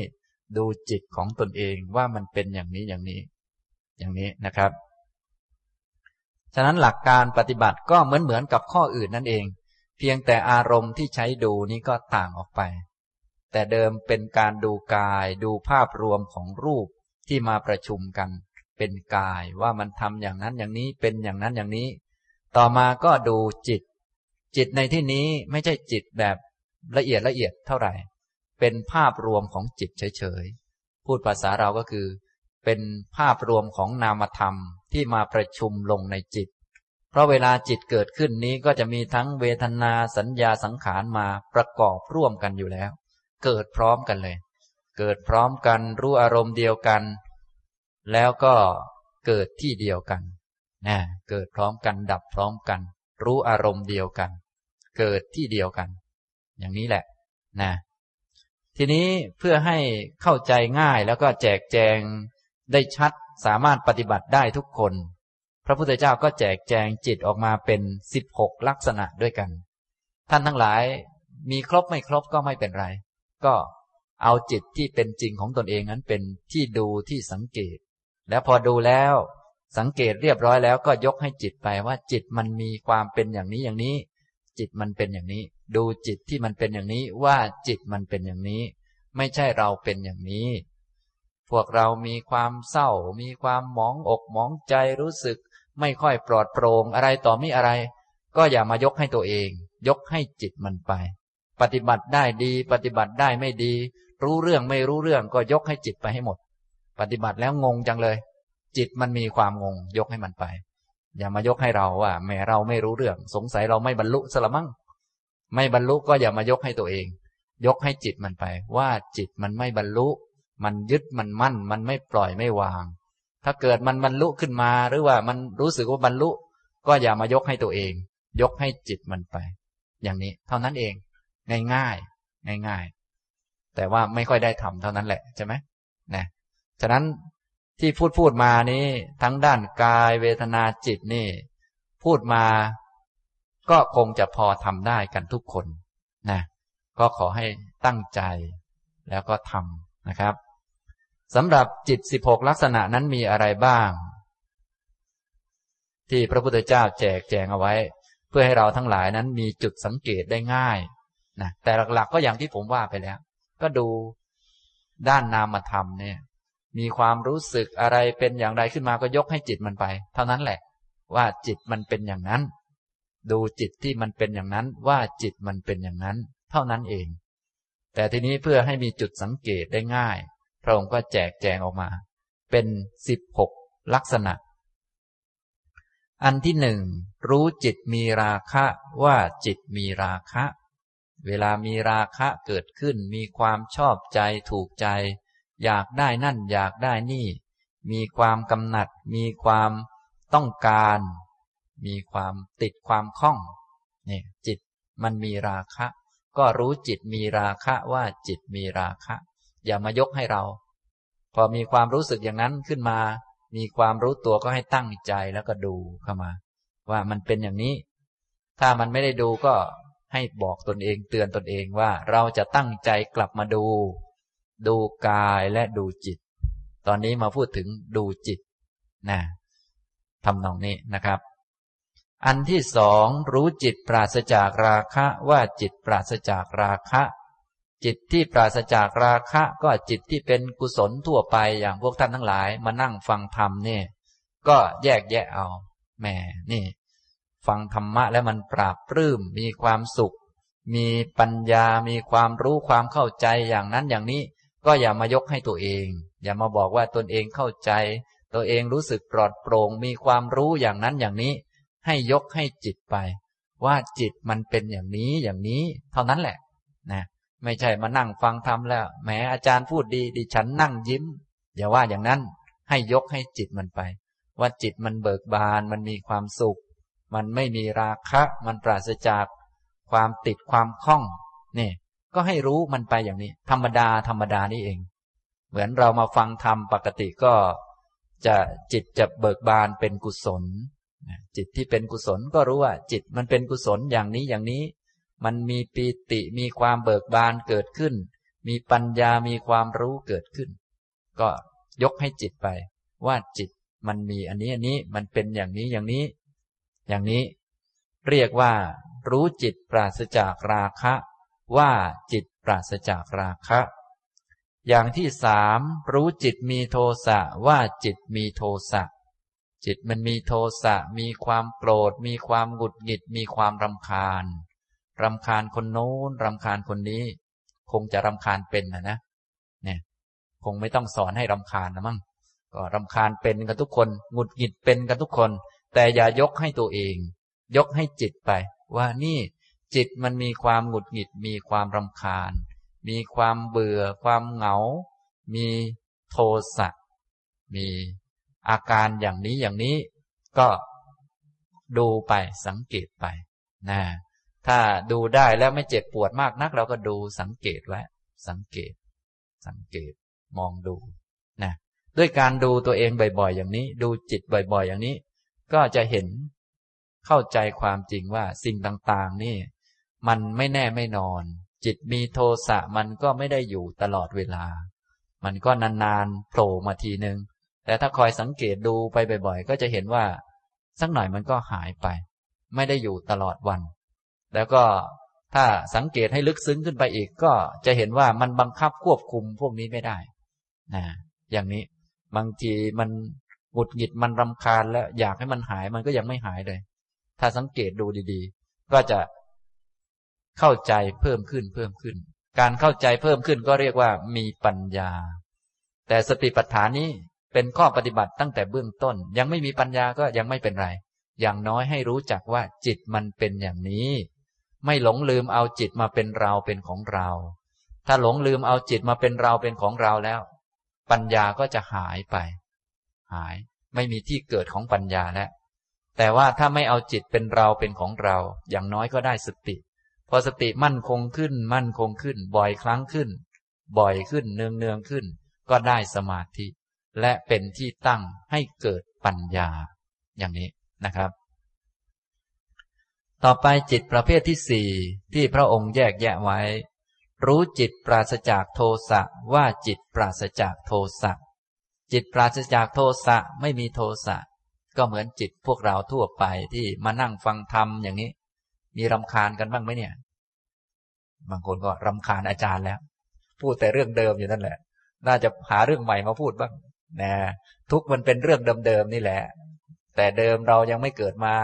ดูจิตของตนเองว่ามันเป็นอย่างนี้อย่างนี้ อย่างนี้นะครับ ฉะนั้นหลักการปฏิบัติก็เหมือนเหมือนกับข้ออื่นนั่นเอง เพียงแต่อารมณ์ที่ใช้ดูนี้ก็ต่างออกไป แต่เดิมเป็นการดูกายดูภาพรวมของรูปที่มาประชุมกัน เป็นกายว่ามันทำอย่างนั้นอย่างนี้เป็นอย่างนั้นอย่างนี้ ต่อมาก็ดูจิต จิตในที่นี้ไม่ใช่จิตแบบละเอียดละเอียดเท่าไหร่ เป็นภาพรวมของจิตเฉยๆพูดภาษาเราก็คือ เป็นภาพรวมของนามธรรมที่มาประชุมลงในจิต เพราะเวลาจิตเกิดขึ้นนี้ก็จะมีทั้งเวทนาสัญญาสังขารมาประกอบร่วมกันอยู่แล้ว เกิดพร้อมกันเลย เกิดพร้อมกันรู้อารมณ์เดียวกัน แล้วก็เกิดที่เดียวกันนะเกิดพร้อมกันดับพร้อมกัน รู้อารมณ์เดียวกัน เกิดที่เดียวกัน อย่างนี้แหละนะทีนี้เพื่อให้เข้าใจง่ายแล้วก็แจกแจง ได้ชัดสามารถปฏิบัติได้ทุกคน พระพุทธเจ้าก็แจกแจงจิตออกมาเป็นสิบหกลักษณะด้วยกัน ท่านทั้งหลายมีครบไม่ครบก็ไม่เป็นไร ก็เอาจิตที่เป็นจริงของตนเองนั้นเป็นที่ดูที่สังเกต แล้วพอดูแล้ว สังเกตเรียบร้อยแล้วก็ยกให้จิตไปว่าจิตมันมีความเป็นอย่างนี้อย่างนี้ จิตมันเป็นอย่างนี้ ดูจิตที่มันเป็นอย่างนี้ว่าจิตมันเป็นอย่างนี้ ไม่ใช่เราเป็นอย่างนี้ พวกเรามีความเศร้า มีความหมองอกหมองใจรู้สึก ไม่ค่อยปลอดโปร่งอะไรต่อมีอะไร ก็อย่ามายกให้ตัวเอง ยกให้จิตมันไป ปฏิบัติได้ดี ปฏิบัติได้ไม่ดี รู้เรื่องไม่รู้เรื่องก็ยกให้จิตไปให้หมด ปฏิบัติแล้วงงจังเลย จิตมันมีความงง ยกให้มันไป อย่ามายกให้เราว่าแม้เราไม่รู้เรื่อง สงสัยเราไม่บรรลุสละมั่งไม่บรรลุก็อย่ามายกให้ตัวเอง ยกให้จิตมันไป ว่าจิตมันไม่บรรลุ มันยึดมันมั่น มันไม่ปล่อยไม่วาง ถ้าเกิดมันบรรลุขึ้นมาหรือว่ามันรู้สึกว่าบรรลุ ก็อย่ามายกให้ตัวเอง ยกให้จิตมันไป อย่างนี้ เท่านั้นเอง ง่ายง่ายง่ายง่ายแต่ว่าไม่ค่อยได้ทำเท่านั้นแหละใช่ไหมนะฉะนั้นที่พูดพูดมานี้ ทั้งด้านกายเวทนาจิตนี่ พูดมาก็คงจะพอทำได้กันทุกคนนะก็ขอให้ตั้งใจแล้วก็ทำนะครับ สำหรับจิตสิบหกลักษณะนั้นมีอะไรบ้าง ที่พระพุทธเจ้าแจกแจงเอาไว้ เพื่อให้เราทั้งหลายนั้นมีจุดสังเกตได้ง่ายนะแต่หลักๆก็อย่างที่ผมว่าไปแล้ว ก็ดูด้านนามธรรมเนี่ย มีความรู้สึกอะไรเป็นอย่างไรขึ้นมาก็ยกให้จิตมันไป เท่านั้นแหละ ว่าจิตมันเป็นอย่างนั้น ดูจิตที่มันเป็นอย่างนั้น ว่าจิตมันเป็นอย่างนั้น เท่านั้นเอง แต่ทีนี้เพื่อให้มีจุดสังเกตได้ง่าย ระองค์ก็แจกแจงออกมา เป็นสิบหกลักษณะ อันที่หนึ่งรู้จิตมีราคะว่าจิตมีราคะ เวลามีราคะเกิดขึ้นมีความชอบใจถูกใจ อยากได้นั่นอยากได้นี่ มีความกำหนัด มีความต้องการ มีความติดความคล่องเนี่ยจิตมันมีราคะ ก็รู้จิตมีราคะว่าจิตมีราคะ อย่ามายกให้เรา พอมีความรู้สึกอย่างนั้นขึ้นมา มีความรู้ตัวก็ให้ตั้งใจแล้วก็ดูเข้ามา ว่ามันเป็นอย่างนี้ ถ้ามันไม่ได้ดูก็ให้บอกตนเองเตือนตนเองว่าเราจะตั้งใจกลับมาดู ดูกายและดูจิต ตอนนี้มาพูดถึงดูจิตนะทำนองนี้นะครับ อันที่สองรู้จิตปราศจากราคะว่าจิตปราศจากราคะ จิตที่ปราศจากราคะก็จิตที่เป็นกุศลทั่วไปอย่างพวกท่านทั้งหลาย มานั่งฟังธรรมเนี่ยก็แยกแยะเอาแหมนี่ ฟังธรรมะแล้วมันปราบปลื้มมีความสุข มีปัญญามีความรู้ความเข้าใจอย่างนั้นอย่างนี้ ก็อย่ามายกให้ตัวเอง อย่ามาบอกว่าตนเองเข้าใจ ตัวเองรู้สึกปลอดโปร่งมีความรู้อย่างนั้นอย่างนี้ ให้ยกให้จิตไป ว่าจิตมันเป็นอย่างนี้อย่างนี้ เท่านั้นแหละ นะ ไม่ใช่มานั่งฟังธรรมแล้วแหมอาจารย์พูดดีดิฉันนั่งยิ้มอย่าว่าอย่างนั้นให้ยกให้จิตมันไป ว่าจิตมันเบิกบานมันมีความสุข มันไม่มีราคะ มันปราศจากความติดความคล่องนี่ก็ให้รู้มันไปอย่างนี้ ธรรมดาธรรมดานี่เอง เหมือนเรามาฟังธรรมปกติก็จะจิตจะเบิกบานเป็นกุศลจิตที่เป็นกุศลก็รู้ว่าจิตมันเป็นกุศลอย่างนี้อย่างนี้ มันมีปีติมีความเบิกบานเกิดขึ้น มีปัญญามีความรู้เกิดขึ้น ก็ยกให้จิตไป ว่าจิตมันมีอันนี้อันนี้มันเป็นอย่างนี้อย่างนี้ อย่างนี้ เรียกว่า รู้จิตปราศจากราคะ ว่าจิตปราศจากราคะ อย่างที่สามรู้จิตมีโทสะว่าจิตมีโทสะจิตมันมีโทสะมีความโกรธ มีความหงุดหงิดมีความรำคาญ รำคาญคนโน้นรำคาญคนนี้ คงจะรำคาญเป็นนะนะเนี่ยคงไม่ต้องสอนให้รำคาญนะมั้งก็รำคาญเป็นกันทุกคนหงุดหงิดเป็นกันทุกคน แต่อย่ายกให้ตัวเอง ยกให้จิตไป ว่านี่จิตมันมีความหงุดหงิด มีความรำคาญ มีความเบื่อ ความเหงา มีโทสะมีอาการอย่างนี้อย่างนี้ ก็ดูไปสังเกตไปนะ ถ้าดูได้แล้วไม่เจ็บปวดมากนัก เราก็ดูสังเกตไว้สังเกต สังเกตมองดูนะด้วยการดูตัวเองบ่อยๆ อย่างนี้ ดูจิตบ่อยๆ อย่างนี้ ก็จะเห็นเข้าใจความจริงว่าสิ่งต่างๆ นี่ มันไม่แน่ไม่นอน จิตมีโทสะมันก็ไม่ได้อยู่ตลอดเวลา มันก็นานๆโผล่มาทีหนึ่งแต่ถ้าคอยสังเกตดูไปบ่อยๆ ก็จะเห็นว่า สักหน่อยมันก็หายไป ไม่ได้อยู่ตลอดวัน แล้วก็ถ้าสังเกตให้ลึกซึ้งขึ้นไปอีก ก็จะเห็นว่ามันบังคับควบคุมพวกนี้ไม่ได้นะอย่างนี้บางทีมันหงุดหงิดมันรำคาญแล้วอยากให้มันหายมันก็ยังไม่หายเลย ถ้าสังเกตดูดีๆ ก็จะเข้าใจเพิ่มขึ้นเพิ่มขึ้น การเข้าใจเพิ่มขึ้นก็เรียกว่ามีปัญญา แต่สติปัฏฐานนี้เป็นข้อปฏิบัติตั้งแต่เบื้องต้น ยังไม่มีปัญญาก็ยังไม่เป็นไร อย่างน้อยให้รู้จักว่าจิตมันเป็นอย่างนี้ ไม่หลงลืมเอาจิตมาเป็นเราเป็นของเรา ถ้าหลงลืมเอาจิตมาเป็นเราเป็นของเราแล้ว ปัญญาก็จะหายไป หายไม่มีที่เกิดของปัญญาแล้วแต่ว่าถ้าไม่เอาจิตเป็นเราเป็นของเรา อย่างน้อยก็ได้สติ พอสติมั่นคงขึ้น มั่นคงขึ้น บ่อยครั้งขึ้น บ่อยขึ้นเนืองเนืองขึ้น ก็ได้สมาธิ และเป็นที่ตั้งให้เกิดปัญญา อย่างนี้นะครับ ต่อไปจิตประเภทที่สี่ที่พระองค์แยกแยะไว้ รู้จิตปราศจากโทสะว่าจิตปราศจากโทสะจิตปราศจากโทสะไม่มีโทสะก็เหมือนจิตพวกเราทั่วไปที่มานั่งฟังธรรมอย่างนี้ มีรำคาญกันบ้างไหมเนี่ย บางคนก็รำคาญอาจารย์แล้ว พูดแต่เรื่องเดิมอยู่นั่นแหละ น่าจะหาเรื่องใหม่มาพูดบ้างนะทุกมันเป็นเรื่องเดิมๆนี่แหละ แต่เดิมเรายังไม่เกิดมา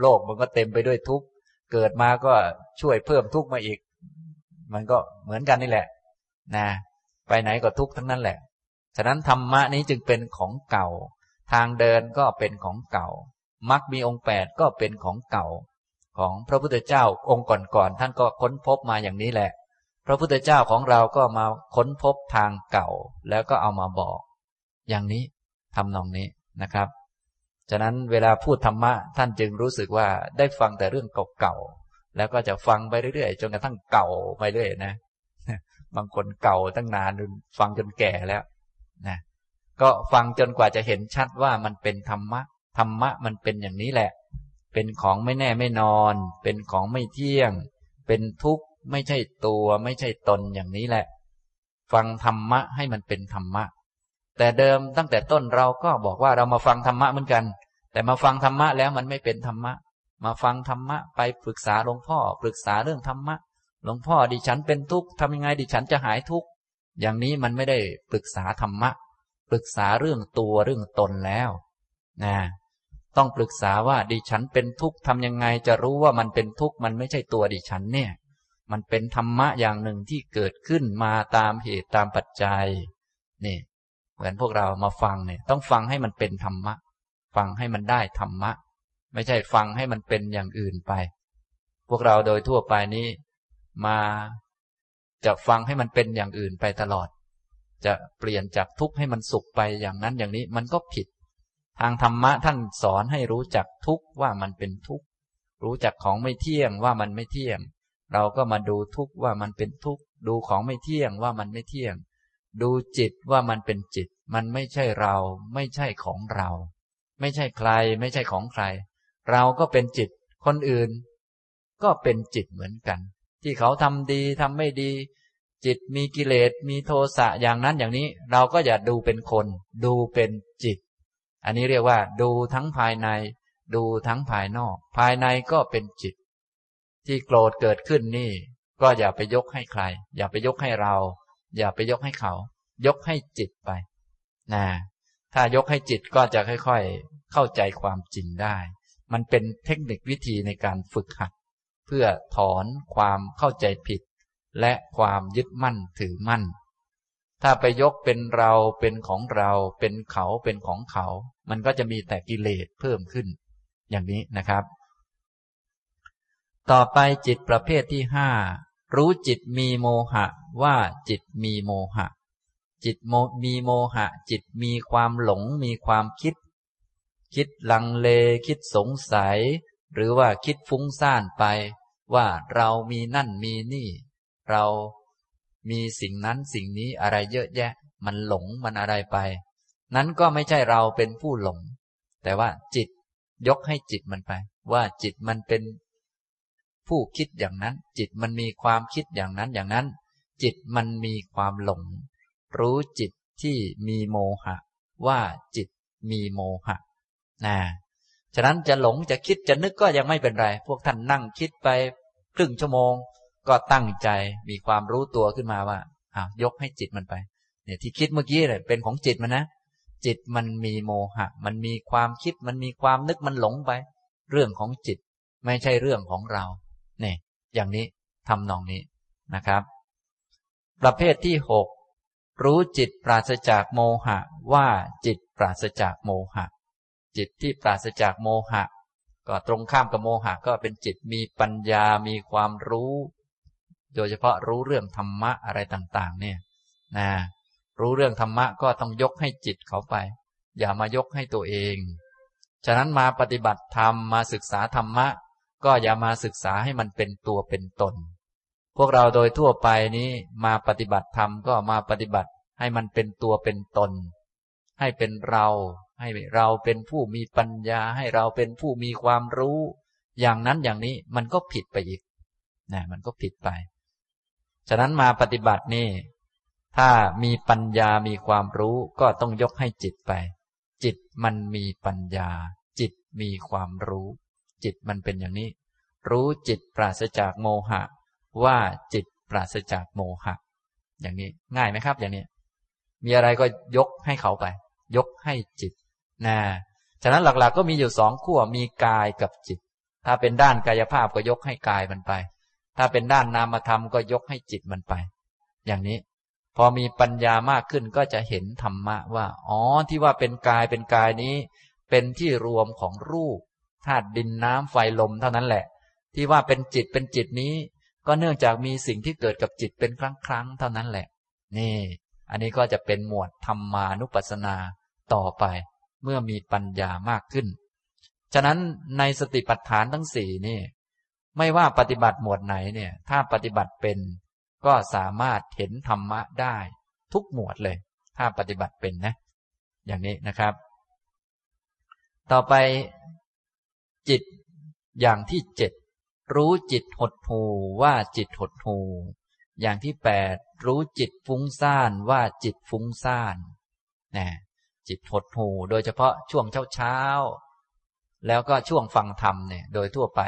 โลกมันก็เต็มไปด้วยทุกข์เกิดมาก็ช่วยเพิ่มทุกข์มาอีก มันก็เหมือนกันนี่แหละ นะ ไปไหนก็ทุกข์ทั้งนั้นแหละ ฉะนั้นธรรมะนี้จึงเป็นของเก่า ทางเดินก็เป็นของเก่ามักมีองค์แปดก็เป็นของเก่า ของพระพุทธเจ้าองค์ก่อนๆท่านก็ค้นพบมาอย่างนี้แหละ พระพุทธเจ้าของเราก็มาค้นพบทางเก่า แล้วก็เอามาบอก อย่างนี้ทำนองนี้นะครับ ฉะนั้นเวลาพูดธรรมะท่านจึงรู้สึกว่าได้ฟังแต่เรื่องเก่าๆ แล้วก็จะฟังไปเรื่อยๆ จนกระทั่งเก่าไปเรื่อยนะ บางคนเก่าตั้งนานฟังจนแก่แล้วนะก็ฟังจนกว่าจะเห็นชัดว่ามันเป็นธรรมะ ธรรมะมันเป็นอย่างนี้แหละ เป็นของไม่แน่ไม่นอน เป็นของไม่เที่ยง เป็นทุกข์ไม่ใช่ตัว ไม่ใช่ตนอย่างนี้แหละ ฟังธรรมะให้มันเป็นธรรมะ แต่เดิมตั้งแต่ต้นเราก็บอกว่าเรามาฟังธรรมะเหมือนกัน แต่มาฟังธรรมะแล้วมันไม่เป็นธรรมะ มาฟังธรรมะไปปรึกษาหลวงพ่อ ปรึกษาเรื่องธรรมะ หลวงพ่อดิฉันเป็นทุกข์ทำยังไงดิฉันจะหายทุกข์อย่างนี้มันไม่ได้ปรึกษาธรรมะ ปรึกษาเรื่องตัวเรื่องตนแล้วนะต้องปรึกษาว่าดิฉันเป็นทุกข์ทำยังไงจะรู้ว่ามันเป็นทุกข์มันไม่ใช่ตัวดิฉันเนี่ย มันเป็นธรรมะอย่างหนึ่งที่เกิดขึ้นมาตามเหตุตามปัจจัยนี่ เหมือนพวกเรามาฟังเนี่ย ต้องฟังให้มันเป็นธรรมะ ฟังให้มันได้ธรรมะ ไม่ใช่ฟังให้มันเป็นอย่างอื่นไป พวกเราโดยทั่วไปนี้มาจะฟังให้มันเป็นอย่างอื่นไปตลอด จะเปลี่ยนจากทุกข์ให้มันสุขไปอย่างนั้นอย่างนี้มันก็ผิด ทางธรรมะท่านสอนให้รู้จักทุกข์ว่ามันเป็นทุกข์รู้จักของไม่เที่ยงว่ามันไม่เที่ยง เราก็มาดูทุกข์ว่ามันเป็นทุกข์ดูของไม่เที่ยงว่ามันไม่เที่ยง ดูจิตว่ามันเป็นจิต มันไม่ใช่เรา ไม่ใช่ของเรา ไม่ใช่ใคร ไม่ใช่ของใคร เราก็เป็นจิต คนอื่น ก็เป็นจิตเหมือนกัน ที่เขาทำดีทำไม่ดี จิตมีกิเลสมีโทสะอย่างนั้นอย่างนี้ เราก็อย่าดูเป็นคน ดูเป็นจิต อันนี้เรียกว่า ดูทั้งภายใน ดูทั้งภายนอก ภายในก็เป็นจิต ที่โกรธเกิดขึ้นนี่ ก็อย่าไปยกให้ใคร อย่าไปยกให้เรา อย่าไปยกให้เขา ยกให้จิตไปนะถ้ายกให้จิตก็จะค่อยๆ เข้าใจความจริงได้ มันเป็นเทคนิควิธีในการฝึกหัด เพื่อถอนความเข้าใจผิด และความยึดมั่นถือมั่น ถ้าไปยกเป็นเราเป็นของเรา เป็นเขาเป็นของเขา มันก็จะมีแต่กิเลสเพิ่มขึ้น อย่างนี้นะครับ ต่อไปจิตประเภทที่ห้า รู้จิตมีโมหะ ว่าจิตมีโมหะ จิตโมมีโมหะ จิตมีความหลงมีความคิด คิดลังเลคิดสงสัย หรือว่าคิดฟุ้งซ่านไป ว่าเรามีนั่นมีนี่ เรามีสิ่งนั้นสิ่งนี้อะไรเยอะแยะ มันหลงมันอะไรไป นั้นก็ไม่ใช่เราเป็นผู้หลง แต่ว่าจิตยกให้จิตมันไป ว่าจิตมันเป็น ผู้คิดอย่างนั้น จิตมันมีความคิดอย่างนั้นอย่างนั้น จิตมันมีความหลง รู้จิตที่มีโมหะ ว่าจิตมีโมหะนะฉะนั้นจะหลงจะคิดจะนึกก็ยังไม่เป็นไร พวกท่านนั่งคิดไปครึ่งชั่วโมง ก็ตั้งใจมีความรู้ตัวขึ้นมาว่าอ้าวยกให้จิตมันไป เนี่ยที่คิดเมื่อกี้เลยเป็นของจิตมันนะ จิตมันมีโมหะ มันมีความคิด มันมีความนึกมันหลงไป เรื่องของจิต ไม่ใช่เรื่องของเรา นี่ยอย่างนี้ทำนองนี้นะครับ ประเภทที่หกรู้จิตปราศจากโมหะว่าจิตปราศจากโมหะ จิตที่ปราศจากโมหะ ก็ตรงข้ามกับโมหะก็เป็นจิตมีปัญญามีความรู้ โดยเฉพาะรู้เรื่องธรรมะอะไรต่างๆ เนี่ยนะรู้เรื่องธรรมะก็ต้องยกให้จิตเขาไป อย่ามายกให้ตัวเอง ฉะนั้นมาปฏิบัติธรรมมาศึกษาธรรมะ ก็อย่ามาศึกษาให้มันเป็นตัวเป็นตน พวกเราโดยทั่วไปนี้มาปฏิบัติธรรมก็มาปฏิบัติให้มันเป็นตัวเป็นตน ให้เป็นเรา ให้เราเป็นผู้มีปัญญา ให้เราเป็นผู้มีความรู้ อย่างนั้นอย่างนี้มันก็ผิดไปอีกนะมันก็ผิดไป ฉะนั้นมาปฏิบัตินี่ ถ้ามีปัญญามีความรู้ก็ต้องยกให้จิตไป จิตมันมีปัญญา จิตมีความรู้ จิตมันเป็นอย่างนี้ รู้จิตปราศจากโมหะ ว่าจิตปราศจากโมหะ อย่างนี้ง่ายไหมครับ อย่างนี้ มีอะไรก็ยกให้เขาไป ยกให้จิตนะฉะนั้นหลักๆ ก็มีอยู่สองขั้วมีกายกับจิต ถ้าเป็นด้านกายภาพก็ยกให้กายมันไป ถ้าเป็นด้านนามธรรมก็ยกให้จิตมันไป อย่างนี้ พอมีปัญญามากขึ้นก็จะเห็นธรรมะว่า อ๋อที่ว่าเป็นกายเป็นกายนี้ เป็นที่รวมของรูป ธาตุดินน้ำไฟลมเท่านั้นแหละ ที่ว่าเป็นจิตเป็นจิตนี้ ก็เนื่องจากมีสิ่งที่เกิดกับจิตเป็นครั้งครั้งเท่านั้นแหละ นี่ อันนี้ก็จะเป็นหมวดธรรมานุปัสสนาต่อไป เมื่อมีปัญญามากขึ้น ฉะนั้นในสติปัฏฐานทั้งสี่นี่ ไม่ว่าปฏิบัติหมวดไหนเนี่ย ถ้าปฏิบัติเป็น ก็สามารถเห็นธรรมะได้ ทุกหมวดเลย ถ้าปฏิบัติเป็นนะ อย่างนี้นะครับ ต่อไป จิตอย่างที่เจ็ดรู้จิตหดหูว่าจิตหดหูอย่างที่แปดรู้จิตฟุ้งซ่านว่าจิตฟุ้งซ่านนะจิตหดหูโดยเฉพาะช่วงเช้าเช้าแล้วก็ช่วงฟังธรรมเนี่ยโดยทั่วไป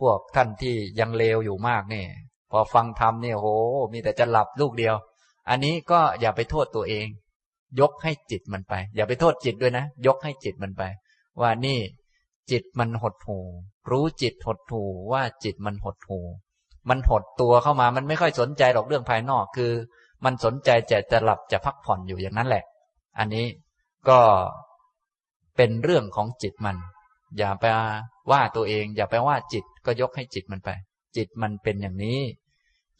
พวกท่านที่ยังเลวอยู่มากเนี่ยพอฟังธรรมเนี่ยโห มีแต่จะหลับลูกเดียว อันนี้ก็อย่าไปโทษตัวเอง ยกให้จิตมันไป อย่าไปโทษจิตด้วยนะ ยกให้จิตมันไป ว่านี่ จิตมันหดหูรู้จิตหดหูว่าจิตมันหดหูมันหดตัวเข้ามามันไม่ค่อยสนใจหรอกเรื่องภายนอกคือ มันสนใจจะจะหลับจะพักผ่อนอยู่อย่างนั้นแหละ อันนี้ก็เป็นเรื่องของจิตมัน อย่าไปว่าตัวเอง อย่าไปว่าจิตก็ยกให้จิตมันไป จิตมันเป็นอย่างนี้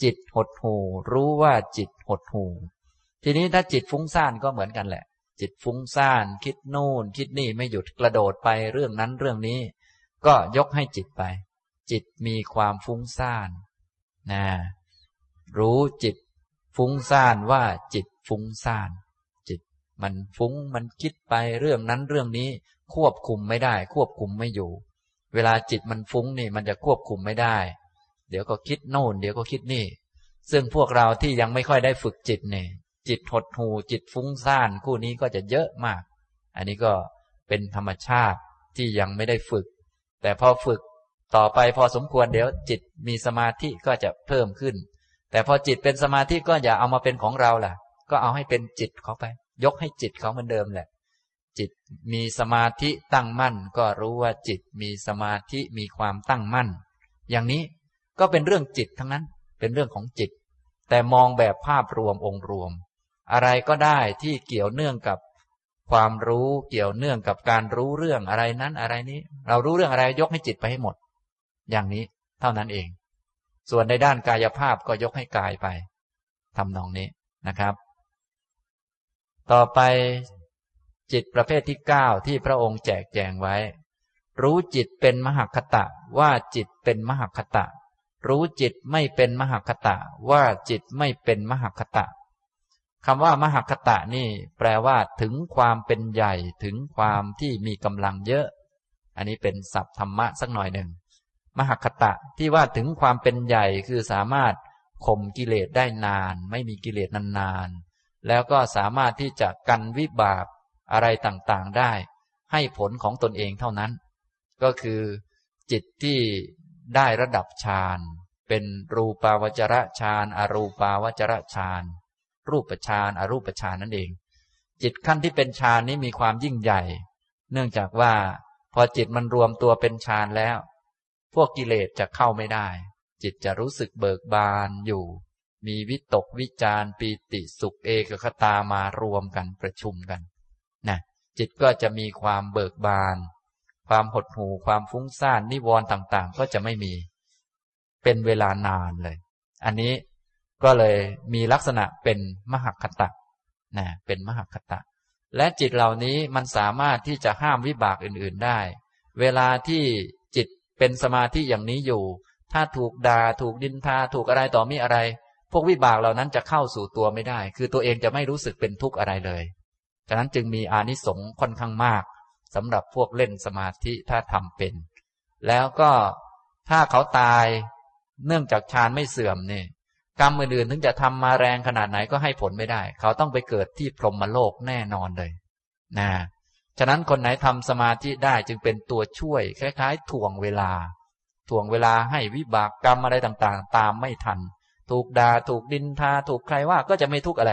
จิตหดหูรู้ว่าจิตหดหูทีนี้ถ้าจิตฟุ้งซ่านก็เหมือนกันแหละ จิตฟุ้งซ่าน คิดนู่น คิดนี่ไม่หยุดกระโดดไปเรื่องนั้นเรื่องนี้ ก็ยกให้จิตไป จิตมีความฟุ้งซ่านนะรู้จิตฟุ้งซ่านว่าจิตฟุ้งซ่าน จิตมันฟุ้งมันคิดไปเรื่องนั้นเรื่องนี้ ควบคุมไม่ได้ ควบคุมไม่อยู่ เวลาจิตมันฟุ้งนี่มันจะควบคุมไม่ได้ เดี๋ยวก็คิดโน่น เดี๋ยวก็คิดนี่ ซึ่งพวกเราที่ยังไม่ค่อยได้ฝึกจิตเนี่ย จิตหดหูจิตฟุ้งซ่านคู่นี้ก็จะเยอะมาก อันนี้ก็เป็นธรรมชาติที่ยังไม่ได้ฝึก แต่พอฝึกต่อไปพอสมควรเดี๋ยวจิตมีสมาธิก็จะเพิ่มขึ้น แต่พอจิตเป็นสมาธิก็อย่าเอามาเป็นของเราล่ะ ก็เอาให้เป็นจิตเขาไป ยกให้จิตเขาเหมือนเดิมแหละ จิตมีสมาธิตั้งมั่น ก็รู้ว่าจิตมีสมาธิมีความตั้งมั่น อย่างนี้ก็เป็นเรื่องจิตทั้งนั้น เป็นเรื่องของจิต แต่มองแบบภาพรวมองค์รวม อะไรก็ได้ที่เกี่ยวเนื่องกับความรู้เกี่ยวเนื่องกับการรู้เรื่องอะไรนั้นอะไรนี้ เรารู้เรื่องอะไรยกให้จิตไปให้หมด อย่างนี้เท่านั้นเอง ส่วนในด้านกายภาพก็ยกให้กายไปทำนองนี้นะครับ ต่อไปจิตประเภทที่เก้าที่พระองค์แจกแจงไว้ รู้จิตเป็นมหคตะว่าจิตเป็นมหคตะ รู้จิตไม่เป็นมหคตะว่าจิตไม่เป็นมหคตะ คำว่ามหคตะนี่แปลว่าถึงความเป็นใหญ่ถึงความที่มีกำลังเยอะ อันนี้เป็นศัพท์ธรรมะสักหน่อยหนึ่ง มหคตะที่ว่าถึงความเป็นใหญ่คือสามารถข่มกิเลสได้นาน ไม่มีกิเลสนานๆ แล้วก็สามารถที่จะกันวิบากอะไรต่างๆได้ ให้ผลของตนเองเท่านั้น ก็คือ จิตที่ได้ระดับฌานเป็นรูปาวจระฌานอรูปาวจระฌาน รูปฌานอรูปฌานนั่นเอง จิตขั้นที่เป็นฌานนี้มีความยิ่งใหญ่ เนื่องจากว่าพอจิตมันรวมตัวเป็นฌานแล้ว พวกกิเลสจะเข้าไม่ได้ จิตจะรู้สึกเบิกบานอยู่ มีวิตกวิจารปีติสุขเอกคตามารวมกันประชุมกันนะจิตก็จะมีความเบิกบาน ความหดหู่ความฟุ้งซ่านนิวรณ์ต่างๆ ก็จะไม่มี เป็นเวลานานเลย อันนี้ ก็เลยมีลักษณะเป็นมหคตะนะเป็นมหคตะ และจิตเหล่านี้มันสามารถที่จะห้ามวิบากอื่นๆได้ เวลาที่จิตเป็นสมาธิอย่างนี้อยู่ ถ้าถูกดา่าถูกดินทาถูกอะไรต่อมีอะไร พวกวิบากเหล่านั้นจะเข้าสู่ตัวไม่ได้ คือตัวเองจะไม่รู้สึกเป็นทุกข์อะไรเลย ฉะนั้นจึงมีอานิสงส์ค่อนข้างมากสำหรับพวกเล่นสมาธิถ้าทำเป็น แล้วก็ถ้าเขาตายเนื่องจากฌานไม่เสื่อมเนี่ย กรรมอื่นๆถึงจะทำมาแรงขนาดไหนก็ให้ผลไม่ได้ เขาต้องไปเกิดที่พรหมโลกแน่นอนเลยนะฉะนั้นคนไหนทำสมาธิได้จึงเป็นตัวช่วย คล้ายๆ ถ่วงเวลา ถ่วงเวลาให้วิบากกรรมอะไรต่างๆ ตามไม่ทัน ถูกดา่าถูกดินทาถูกใครว่าก็จะไม่ทุกข์อะไร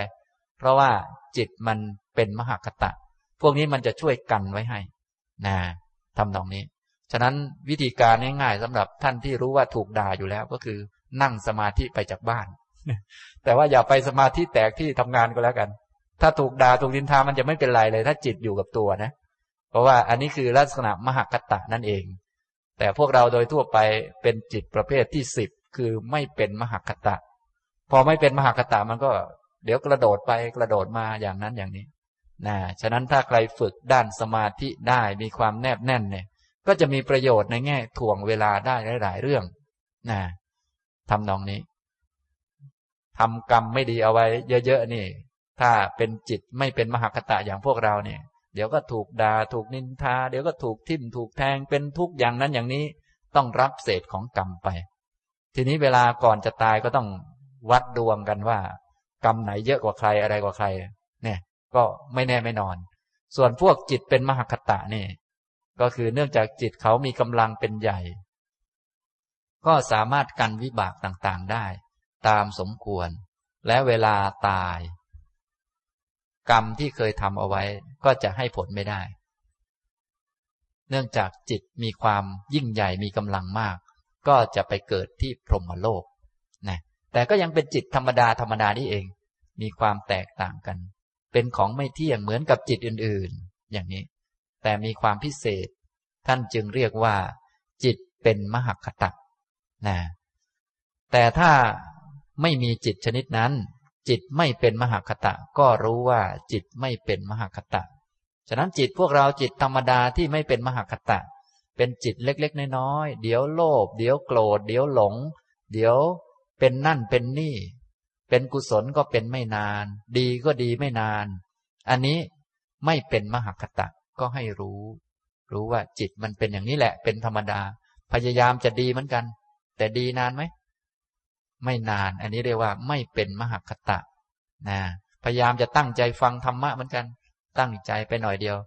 เพราะว่าจิตมันเป็นมหคตะ พวกนี้มันจะช่วยกันไว้ให้นะทำตรงนี้ ฉะนั้นวิธีการง่ายๆสำหรับท่านที่รู้ว่าถูกด่าอยู่แล้วก็คือ นั่งสมาธิไปจากบ้าน แต่ว่าอย่าไปสมาธิแตกที่ทำงานก็แล้วกัน ถ้าถูกด่าถูกดินทามันจะไม่เป็นไรเลย ถ้าจิตอยู่กับตัวนะ เพราะว่าอันนี้คือลักษณะมหคตะนั่นเอง แต่พวกเราโดยทั่วไปเป็นจิตประเภทที่สิบคือไม่เป็นมหคตะ พอไม่เป็นมหคตะมันก็ เดี๋ยวกระโดดไปกระโดดมาอย่างนั้นอย่างนี้นะฉะนั้นถ้าใครฝึกด้านสมาธิได้มีความแนบแน่นเนี่ย ก็จะมีประโยชน์ในแง่ถ่วงเวลาได้หลาย ๆ เรื่องนะ ทำนองนี้ทำกรรมไม่ดีเอาไว้ เยอะๆนี่ ถ้าเป็นจิตไม่เป็นมหคตะอย่างพวกเราเนี่ย เดี๋ยวก็ถูกดา่าถูกนินทา เดี๋ยวก็ถูกทิ่มถูกแทงเป็นทุกอย่างนั้นอย่างนี้ ต้องรับเศษของกรรมไป ทีนี้เวลาก่อนจะตายก็ต้องวัดดวงกันว่า กรรมไหนเยอะกว่าใครอะไรกว่าใคร เนี่ย ก็ไม่แน่ไม่นอน ส่วนพวกจิตเป็นมหคตะนี่ ก็คือเนื่องจากจิตเขามีกำลังเป็นใหญ่ ก็สามารถกันวิบากต่างๆได้ ตามสมควร และเวลาตาย กรรมที่เคยทำเอาไว้ก็จะให้ผลไม่ได้ เนื่องจากจิตมีความยิ่งใหญ่มีกำลังมาก ก็จะไปเกิดที่พรหมโลกนะแต่ก็ยังเป็นจิตธรรมดาธรรมดานี่เอง มีความแตกต่างกัน เป็นของไม่เที่ยงเหมือนกับจิตอื่นๆ อย่างนี้ แต่มีความพิเศษ ท่านจึงเรียกว่า จิตเป็นมหคตะ นะแต่ถ้าไม่มีจิตชนิดนั้น จิตไม่เป็นมหคตะ ก็รู้ว่าจิตไม่เป็นมหคตะ ฉะนั้นจิตพวกเราจิตธรรมดาที่ไม่เป็นมหคตะ เป็นจิตเล็กๆน้อยๆเดี๋ยวโลภเดี๋ยวโกรธ เดี๋ยวหลง เดี๋ยวเป็นนั่นเป็นนี่ เป็นกุศลก็เป็นไม่นาน ดีก็ดีไม่นาน อันนี้ไม่เป็นมหคตะก็ให้รู้ รู้ว่าจิตมันเป็นอย่างนี้แหละ เป็นธรรมดา พยายามจะดีเหมือนกัน แต่ดีนานไหม ไม่นาน อันนี้เรียกว่าไม่เป็นมหคตะนะพยายามจะตั้งใจฟังธรรมะเหมือนกัน ตั้งใจไปหน่อยเดียว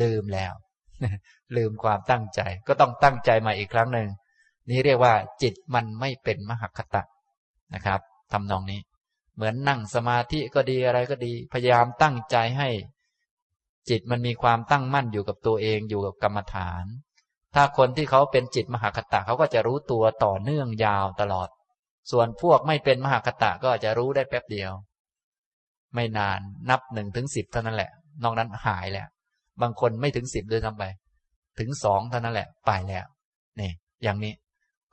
ลืมแล้ว ลืมความตั้งใจ ก็ต้องตั้งใจมาอีกครั้งหนึ่งนี่เรียกว่า จิตมันไม่เป็นมหคตะนะครับทำนองนี้ เหมือนนั่งสมาธิก็ดีอะไรก็ดี พยายามตั้งใจให้ จิตมันมีความตั้งมั่นอยู่กับตัวเองอยู่กับกรรมฐาน ถ้าคนที่เขาเป็นจิตมหคตะเขาก็จะรู้ตัวต่อเนื่องยาวตลอด ส่วนพวกไม่เป็นมหากตะก็จะรู้ได้แป๊บเดียว ไม่นานนับหนึ่งถึงสิบเท่านั้นแหละ นอกนั้นหายแล้ว บางคนไม่ถึงสิบเลยทำไป ถึงสองเท่านั้นแหละ ไปแล้วนี่อย่างนี้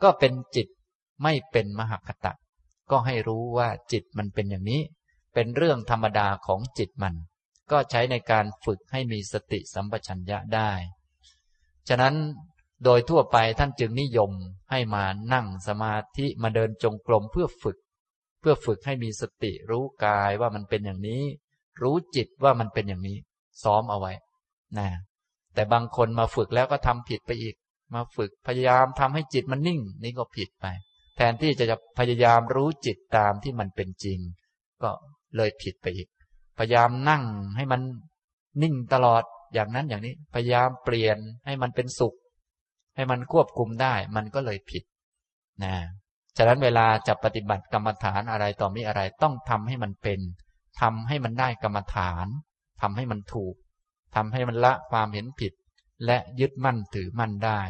ก็เป็นจิตไม่เป็นมหากตะ ก็ให้รู้ว่าจิตมันเป็นอย่างนี้ เป็นเรื่องธรรมดาของจิตมัน ก็ใช้ในการฝึกให้มีสติสัมปชัญญะได้ ฉะนั้น โดยทั่วไปท่านจึงนิยมให้มานั่งสมาธิมาเดินจงกรมเพื่อฝึก เพื่อฝึกให้มีสติรู้กายว่ามันเป็นอย่างนี้ รู้จิตว่ามันเป็นอย่างนี้ ซ้อมเอาไว้นะแต่บางคนมาฝึกแล้วก็ทำผิดไปอีก มาฝึกพยายามทำให้จิตมันนิ่ง นี่ก็ผิดไป แทนที่จะจะพยายามรู้จิตตามที่มันเป็นจริง ก็เลยผิดไปอีก พยายามนั่งให้มันนิ่งตลอดอย่างนั้นอย่างนี้ พยายามเปลี่ยนให้มันเป็นสุข ให้มันควบคุมได้มันก็เลยผิดนะฉะนั้นเวลาจะปฏิบัติกรรมฐานอะไรต่อมีอะไรต้องทำให้มันเป็นทำให้มันได้กรรมฐานทำให้มันถูกทำให้มันละความเห็นผิด และยึดมั่นถือมั่นได้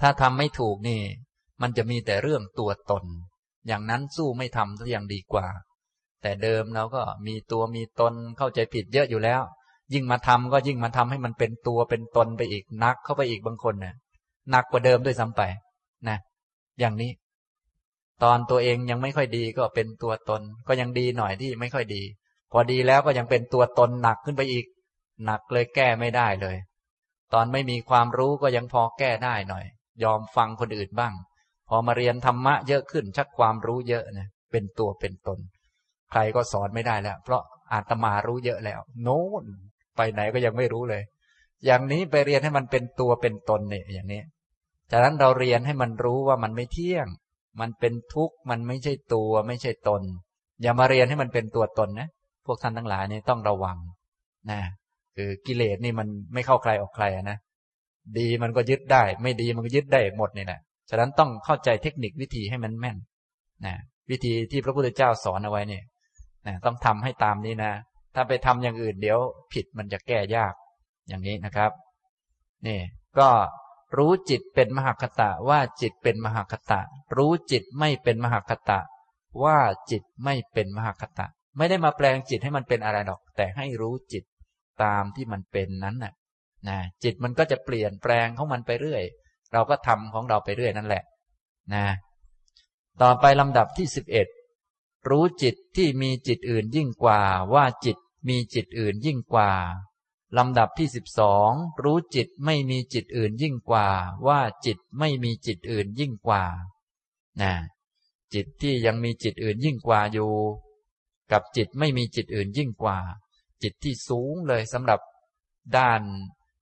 ถ้าทำไม่ถูกนี่ มันจะมีแต่เรื่องตัวตน อย่างนั้นสู้ไม่ทำซะอย่างดีกว่า แต่เดิมเราก็มีตัวมีตนเข้าใจผิดเยอะอยู่แล้ว ยิ่งมาทำก็ยิ่งมาทำให้มันเป็นตัวเป็นตนไปอีกนักเข้าไปอีกบางคนเนี่ยหนักกว่าเดิมด้วยซ้ำไปนะ อย่างนี้ ตอนตัวเองยังไม่ค่อยดีก็เป็นตัวตน ก็ยังดีหน่อยที่ไม่ค่อยดี พอดีแล้วก็ยังเป็นตัวตนหนักขึ้นไปอีก หนักเลยแก้ไม่ได้เลย ตอนไม่มีความรู้ก็ยังพอแก้ได้หน่อย ยอมฟังคนอื่นบ้าง พอมาเรียนธรรมะเยอะขึ้น ชักความรู้เยอะนะเป็นตัวเป็นตน ใครก็สอนไม่ได้แล้ว เพราะอาตมารู้เยอะแล้ว โน้น ไปไหนก็ยังไม่รู้เลย อย่างนี้ไปเรียนให้มันเป็นตัวเป็นตนเนี่ยอย่างนี้จากนั้นเราเรียนให้มันรู้ว่ามันไม่เที่ยง มันเป็นทุกข์ มันไม่ใช่ตัวไม่ใช่ตน อย่ามาเรียนให้มันเป็นตัวตนนะ พวกท่านทั้งหลายนี่ต้องระวังนะคือกิเลสนี่มันไม่เข้าใครออกใครนะ ดีมันก็ยึดได้ ไม่ดีมันก็ยึดได้หมดนี่แหละฉะนั้นต้องเข้าใจเทคนิควิธีให้มันแม่นนะวิธีที่พระพุทธเจ้าสอนเอาไว้เนี่ยนะต้องทำให้ตามนี้นะ ถ้าไปทำอย่างอื่นเดี๋ยว ผิดมันจะแก้ยาก อย่างนี้นะครับ นี่ก็รู้จิตเป็นมหคตะว่าจิตเป็นมหคตะ รู้จิตไม่เป็นมหคตะ ว่าจิตไม่เป็นมหคตะ ไม่ได้มาแปลงจิตให้มันเป็นอะไรหรอก แต่ให้รู้จิตตามที่มันเป็นนั้นน่ะนะจิตมันก็จะเปลี่ยนแปลงของมันไปเรื่อย เราก็ทำของเราไปเรื่อยนั่นแหละนะต่อไปลำดับที่สิบเอ็ดรู้จิตที่มีจิตอื่นยิ่งกว่าว่าจิต มีจิตอื่นยิ่งกว่าลำดับที่สิบสองรู้จิตไม่มีจิตอื่นยิ่งกว่า ว่าจิตไม่มีจิตอื่นยิ่งกว่านะจิตที่ยังมีจิตอื่นยิ่งกว่าอยู่ กับจิตไม่มีจิตอื่นยิ่งกว่า จิตที่สูงเลยสำหรับด้าน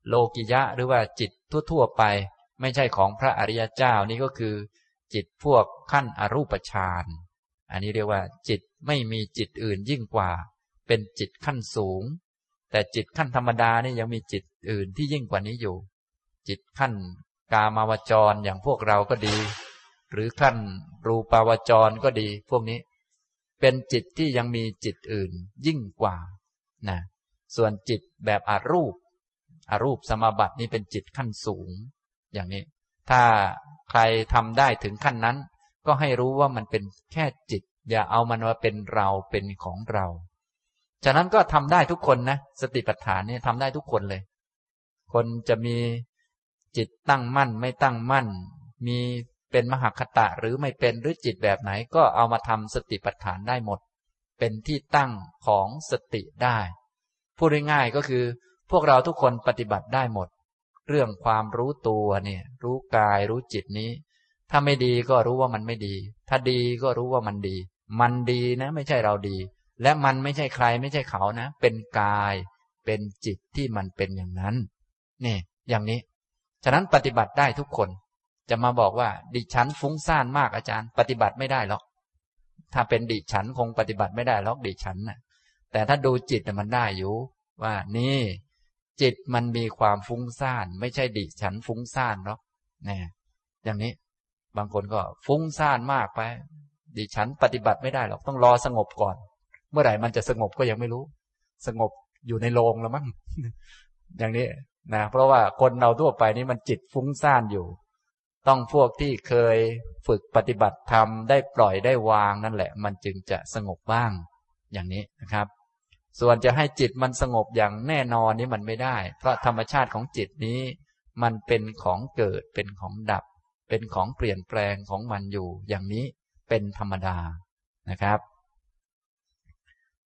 โลกิยะหรือว่าจิตทั่ว ๆ ไป ไม่ใช่ของพระอริยเจ้านี่ก็คือ จิตพวกขั้นอรูปฌานอันนี้เรียกว่า จิตไม่มีจิตอื่นยิ่งกว่า เป็นจิตขั้นสูง แต่จิตขั้นธรรมดานี่ยังมีจิตอื่นที่ยิ่งกว่านี้อยู่ จิตขั้นกามาวจรอย่างพวกเราก็ดี หรือขั้นรูปาวจรก็ดี พวกนี้ เป็นจิตที่ยังมีจิตอื่นยิ่งกว่านะส่วนจิตแบบอารูปอารูปสมาบัตินี้เป็นจิตขั้นสูง อย่างนี้ ถ้าใครทำได้ถึงขั้นนั้น ก็ให้รู้ว่ามันเป็นแค่จิต อย่าเอามันมาเป็นเราเป็นของเรา ฉะนั้นก็ทำได้ทุกคนนะสติปัฏฐานนี่ทำได้ทุกคนเลย คนจะมีจิตตั้งมั่นไม่ตั้งมั่น มีเป็นมหคตะหรือไม่เป็นหรือจิตแบบไหนก็เอามาทำสติปัฏฐานได้หมด เป็นที่ตั้งของสติได้พูดง่ายๆก็คือ พวกเราทุกคนปฏิบัติได้หมด เรื่องความรู้ตัวเนี่ย รู้กายรู้จิตนี้ ถ้าไม่ดีก็รู้ว่ามันไม่ดี ถ้าดีก็รู้ว่ามันดี มันดีนะ ไม่ใช่เราดี และมันไม่ใช่ใครไม่ใช่เขานะ เป็นกาย เป็นจิตที่มันเป็นอย่างนั้น นี่ อย่างนี้ ฉะนั้นปฏิบัติได้ทุกคน จะมาบอกว่า ดิฉันฟุ้งซ่านมากอาจารย์ ปฏิบัติไม่ได้หรอก ถ้าเป็นดิฉันคงปฏิบัติไม่ได้หรอกดิฉันนะแต่ถ้าดูจิตมันได้อยู่ ว่านี่ จิตมันมีความฟุ้งซ่าน ไม่ใช่ดิฉันฟุ้งซ่านหรอกนี่อย่างนี้ บางคนก็ฟุ้งซ่านมากไปดิฉันปฏิบัติไม่ได้หรอกต้องรอสงบก่อน เมื่อไหร่มันจะสงบก็ยังไม่รู้ สงบอยู่ในโรงแล้วมั้งอย่างนี้นะเพราะว่าคนเราทั่วไปนี่มันจิตฟุ้งซ่านอยู่ ต้องพวกที่เคยฝึกปฏิบัติธรรมได้ปล่อยได้วางนั่นแหละ มันจึงจะสงบบ้าง อย่างนี้นะครับ ส่วนจะให้จิตมันสงบอย่างแน่นอนนี้มันไม่ได้ เพราะธรรมชาติของจิตนี้ มันเป็นของเกิดเป็นของดับ เป็นของเปลี่ยนแปลงของมันอยู่ อย่างนี้เป็นธรรมดานะครับ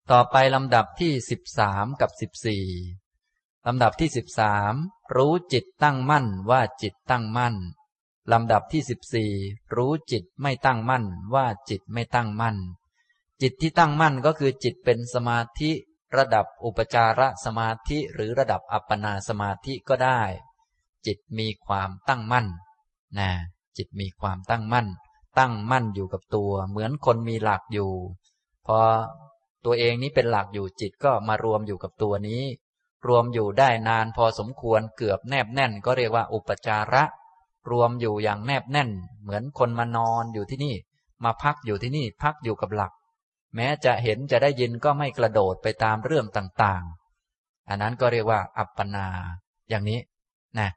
ต่อไปลำดับที่สิบสามกับสิบสี่ลำดับที่สิบสามรู้จิตตั้งมั่นว่าจิตตั้งมั่น ลำดับที่สิบสี่รู้จิตไม่ตั้งมั่นว่าจิตไม่ตั้งมั่น จิตที่ตั้งมั่นก็คือจิตเป็นสมาธิระดับอุปจารสมาธิหรือระดับอัปปนาสมาธิก็ได้ จิตมีความตั้งมั่นนะจิตมีความตั้งมั่น ตั้งมั่นอยู่กับตัว เหมือนคนมีหลักอยู่ พอ ตัวเองนี้เป็นหลักอยู่จิตก็มารวมอยู่กับตัวนี้ รวมอยู่ได้นานพอสมควรเกือบแนบแน่น ก็เรียกว่าอุปจาระ รวมอยู่อย่างแนบแน่น เหมือนคนมานอนอยู่ที่นี่ มาพักอยู่ที่นี่พักอยู่กับหลัก แม้จะเห็นจะได้ยินก็ไม่กระโดดไปตามเรื่องต่างๆ อันนั้นก็เรียกว่า อัปปนา อย่างนี้นะ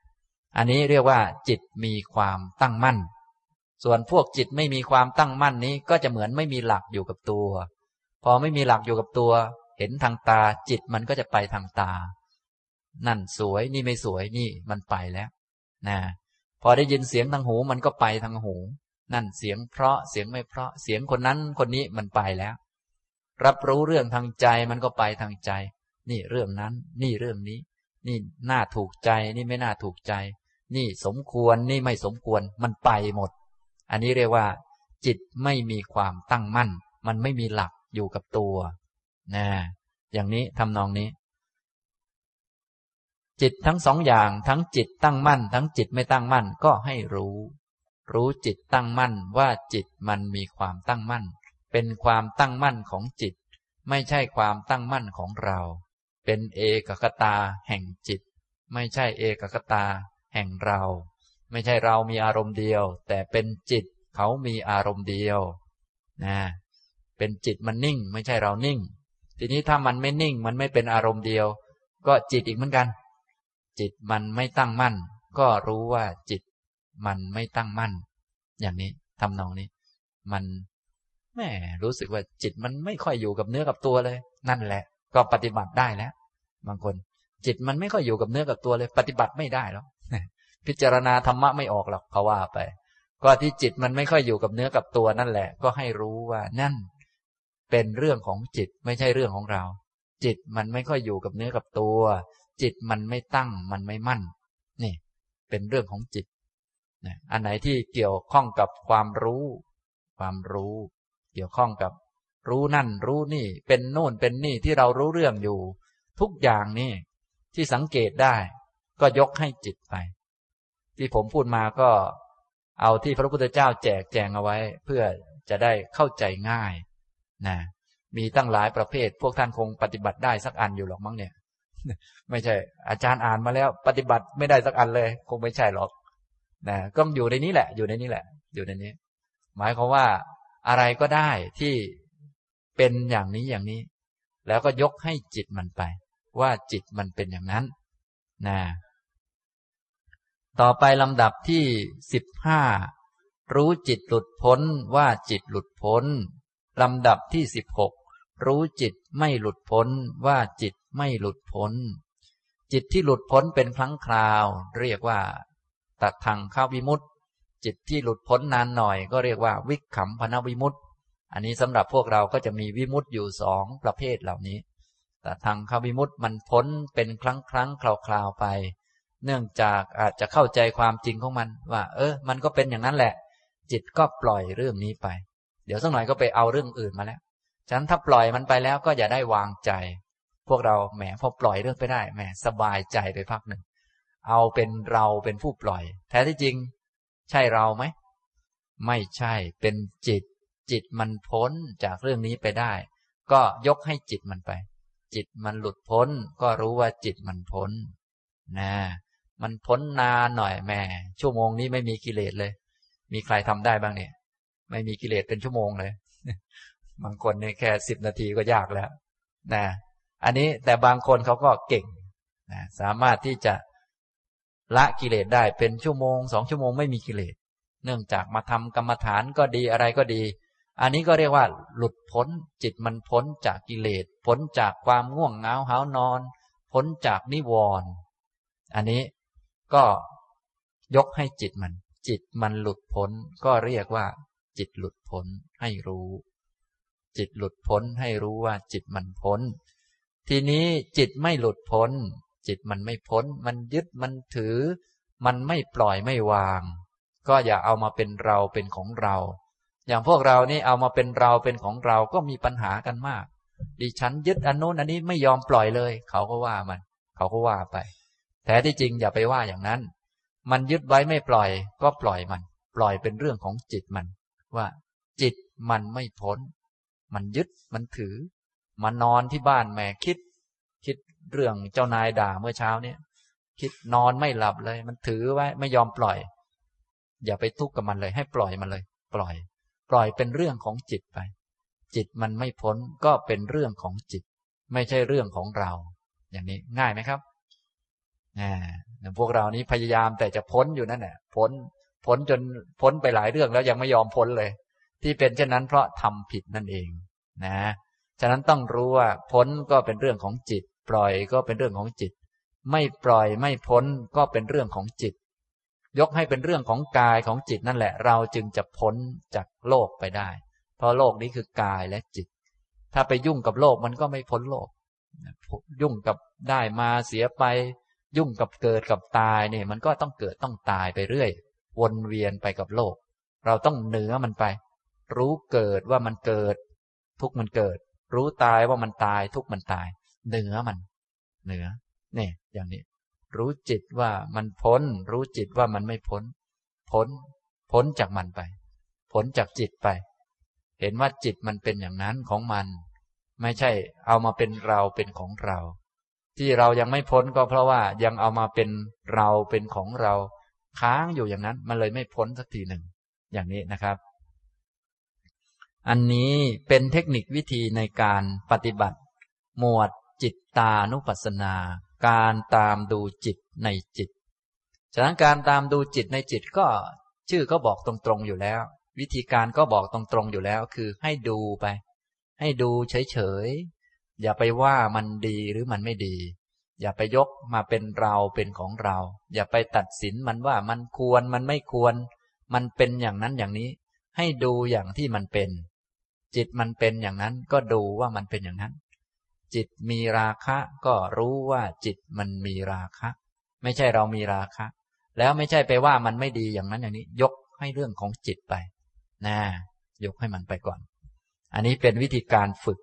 อันนี้เรียกว่า จิตมีความตั้งมั่น ส่วนพวกจิตไม่มีความตั้งมั่นนี้ก็จะเหมือนไม่มีหลักอยู่กับตัว พอไม่มีหลักอยู่กับตัว เห็นทางตาจิตมันก็จะไปทางตา นั่นสวยนี่ไม่สวยนี่มันไปแล้วนะพอได้ยินเสียงทางหูมันก็ไปทางหู นั่นเสียงเพราะเสียงไม่เพราะเสียงคนนั้นคนนี้มันไปแล้ว รับรู้เรื่องทางใจมันก็ไปทางใจ นี่เรื่องนั้น นี่เรื่องนี้ นี่น่าถูกใจนี่ไม่น่าถูกใจ นี่สมควรนี่ไม่สมควรมันไปหมด อันนี้เรียกว่า จิตไม่มีความตั้งมั่น มันไม่มีหลัก อยู่กับตัวนะอย่างนี้ทำนองนี้ จิตทั้งสองอย่างทั้งจิตตั้งมั่น ทั้งจิตไม่ตั้งมั่นก็ให้รู้ รู้จิตตั้งมั่นว่าจิตมันมีความตั้งมั่น เป็นความตั้งมั่นของจิต ไม่ใช่ความตั้งมั่นของเรา เป็นเอกคตาแห่งจิต ไม่ใช่เอกคตาแห่งเรา ไม่ใช่เรามีอารมณ์เดียว แต่เป็นจิตเขามีอารมณ์เดียวนะ เป็นจิตมันนิ่ง ไม่ใช่เรานิ่ง ทีนี้ถ้ามันไม่นิ่ง มันไม่เป็นอารมณ์เดียว ก็จิตอีกเหมือนกัน จิตมันไม่ตั้งมั่น ก็รู้ว่าจิตมันไม่ตั้งมั่น อย่างนี้ทำนองนี้ มันแม่รู้สึกว่าจิตมันไม่ค่อยอยู่กับเนื้อกับตัวเลย นั่นแหละ ก็ปฏิบัติได้แล้ว บางคน จิตมันไม่ค่อยอยู่กับเนื้อกับตัวเลย ปฏิบัติไม่ได้หรอกพิจารณาธรรมะไม่ออกหรอกเขาว่าไป ก็ที่จิตมันไม่ค่อยอยู่กับเนื้อกับตัวนั่นแหละ ก็ให้รู้ว่านั่น เป็นเรื่องของจิตไม่ใช่เรื่องของเรา จิตมันไม่ค่อยอยู่กับเนื้อกับตัว จิตมันไม่ตั้งมันไม่มั่น นี่ เป็นเรื่องของจิตอันไหนที่เกี่ยวข้องกับความรู้ ความรู้ เกี่ยวข้องกับรู้นั่นรู้นี่ เป็นโน่นเป็นนี่ที่เรารู้เรื่องอยู่ ทุกอย่างนี่ที่สังเกตได้ ก็ยกให้จิตไป ที่ผมพูดมาก็เอาที่พระพุทธเจ้าแจกแจงเอาไว้ เพื่อจะได้เข้าใจง่าย นะมีตั้งหลายประเภท พวกท่านคงปฏิบัติได้สักอันอยู่หรอกมั้งเนี่ย ไม่ใช่ อาจารย์อ่านมาแล้ว ปฏิบัติไม่ได้สักอันเลย คงไม่ใช่หรอกนะก็อยู่ในนี้แหละ อยู่ในนี้แหละ อยู่ในนี้ หมายความว่าอะไรก็ได้ที่เป็นอย่างนี้อย่างนี้ แล้วก็ยกให้จิตมันไป ว่าจิตมันเป็นอย่างนั้นนะต่อไปลำดับที่สิบห้ารู้จิตหลุดพ้นว่าจิตหลุดพ้น ลำดับที่สิบหกรู้จิตไม่หลุดพ้นว่าจิตไม่หลุดพ้น จิตที่หลุดพ้นเป็นครั้งคราว เรียกว่าตัดทางเข้าวิมุตติ จิตที่หลุดพ้นนานหน่อย ก็เรียกว่าวิขำพนวิมุตติ อันนี้สำหรับพวกเราก็จะมีวิมุตติอยู่สองประเภทเหล่านี้แต่ทางเข้าวิมุตติมันพ้นเป็นครั้งครั้งคราวคราวไป เนื่องจากอาจจะเข้าใจความจริงของมันว่า เออ มันก็เป็นอย่างนั้นแหละ จิตก็ปล่อยเรื่องนี้ไป เดี๋ยวสักหน่อยก็ไปเอาเรื่องอื่นมาแล้วฉะนั้นถ้าปล่อยมันไปแล้วก็อย่าได้วางใจ พวกเราแหมพอปล่อยเรื่องไปได้แหมสบายใจไปพักหนึ่ง เอาเป็นเราเป็นผู้ปล่อย แท้ที่จริง ใช่เราไหม ไม่ใช่เป็นจิต จิตมันพ้นจากเรื่องนี้ไปได้ ก็ยกให้จิตมันไป จิตมันหลุดพ้น ก็รู้ว่าจิตมันพ้นนะมันพ้นนานหน่อยแหมชั่วโมงนี้ไม่มีกิเลสเลย มีใครทำได้บ้างเนี่ย ไม่มีกิเลสเป็นชั่วโมงเลย บางคนเนี่ยแค่สิบนาทีก็ยากแล้วนะอันนี้แต่บางคนเขาก็เก่งนะสามารถที่จะละกิเลสได้เป็นชั่วโมงสองชั่วโมงไม่มีกิเลส เนื่องจากมาทำกรรมฐานก็ดีอะไรก็ดี อันนี้ก็เรียกว่า หลุดพ้นจิตมันพ้นจากกิเลสพ้นจากความง่วงเหงาหานอน พ้นจากนิวรณ์อันนี้ก็ยกให้จิตมัน จิตมันหลุดพ้นก็เรียกว่า จิตหลุดพ้นให้รู้ จิตหลุดพ้นให้รู้ว่าจิตมันพ้น ทีนี้จิตไม่หลุดพ้น จิตมันไม่พ้น มันยึดมันถือ มันไม่ปล่อยไม่วาง ก็อย่าเอามาเป็นเราเป็นของเรา อย่างพวกเรานี่เอามาเป็นเราเป็นของเราก็มีปัญหากันมาก ดิฉันยึดอันโน้นอันนี้ไม่ยอมปล่อยเลย เขาก็ว่ามัน เขาก็ว่าไป แต่ที่จริงอย่าไปว่าอย่างนั้น มันยึดไว้ไม่ปล่อย ก็ปล่อยมัน ปล่อยเป็นเรื่องของจิตมัน ว่า จิตมันไม่พ้น มันยึดมันถือ มานอนที่บ้านแม่คิด คิดเรื่องเจ้านายด่าเมื่อเช้าเนี่ยคิดนอนไม่หลับเลย มันถือไว้ไม่ยอมปล่อย อย่าไปทุกข์กับมันเลย ให้ปล่อยมันเลย ปล่อย ปล่อยเป็นเรื่องของจิตไป จิตมันไม่พ้นก็เป็นเรื่องของจิต ไม่ใช่เรื่องของเรา อย่างนี้ง่ายไหมครับอ่าพวกเรานี้พยายามแต่จะพ้นอยู่นั่นแหละพ้น พ้นจนพ้นไปหลายเรื่องแล้วยังไม่ยอมพ้นเลย ที่เป็นเช่นนั้นเพราะทำผิดนั่นเองนะฉะนั้นต้องรู้ว่าพ้นก็เป็นเรื่องของจิต ปล่อยก็เป็นเรื่องของจิต ไม่ปล่อยไม่พ้นก็เป็นเรื่องของจิต ยกให้เป็นเรื่องของกายของจิตนั่นแหละ เราจึงจะพ้นจากโลกไปได้ เพราะโลกนี้คือกายและจิต ถ้าไปยุ่งกับโลกมันก็ไม่พ้นโลก ยุ่งกับได้มาเสียไป ยุ่งกับเกิดกับตายเนี่ยมันก็ต้องเกิดต้องตายไปเรื่อย วนเวียนไปกับโลก เราต้องเหนือมันไป รู้เกิดว่ามันเกิด ทุกมันเกิด รู้ตายว่ามันตาย ทุกมันตาย เหนือมัน เหนือเนี่ยอย่างนี้ รู้จิตว่ามันพ้น รู้จิตว่ามันไม่พ้น พ้น พ้นจากมันไป พ้นจากจิตไป เห็นว่าจิตมันเป็นอย่างนั้นของมัน ไม่ใช่ เอามาเป็นเราเป็นของเรา ที่เรายังไม่พ้นก็เพราะว่ายังเอามาเป็นเราเป็นของเรา ค้างอยู่อย่างนั้น มันเลยไม่พ้นสักทีหนึ่ง อย่างนี้นะครับ อันนี้เป็นเทคนิควิธีในการปฏิบัติ หมวดจิตตานุปัสสนา การตามดูจิตในจิต ฉะนั้นการตามดูจิตในจิตก็ชื่อก็บอกตรงๆอยู่แล้ว วิธีการก็บอกตรงๆอยู่แล้ว คือให้ดูไป ให้ดูเฉยๆอย่าไปว่ามันดีหรือมันไม่ดี อย่าไปยกมาเป็นเราเป็นของเรา อย่าไปตัดสินมันว่ามันควรมันไม่ควร มันเป็นอย่างนั้นอย่างนี้ ให้ดูอย่างที่มันเป็น จิตมันเป็นอย่างนั้นก็ดูว่ามันเป็นอย่างนั้น จิตมีราคะก็รู้ว่าจิตมันมีราคะ ไม่ใช่เรามีราคะ แล้วไม่ใช่ไปว่ามันไม่ดีอย่างนั้นอย่างนี้ ยกให้เรื่องของจิตไปนะยกให้มันไปก่อน อันนี้เป็นวิธีการฝึก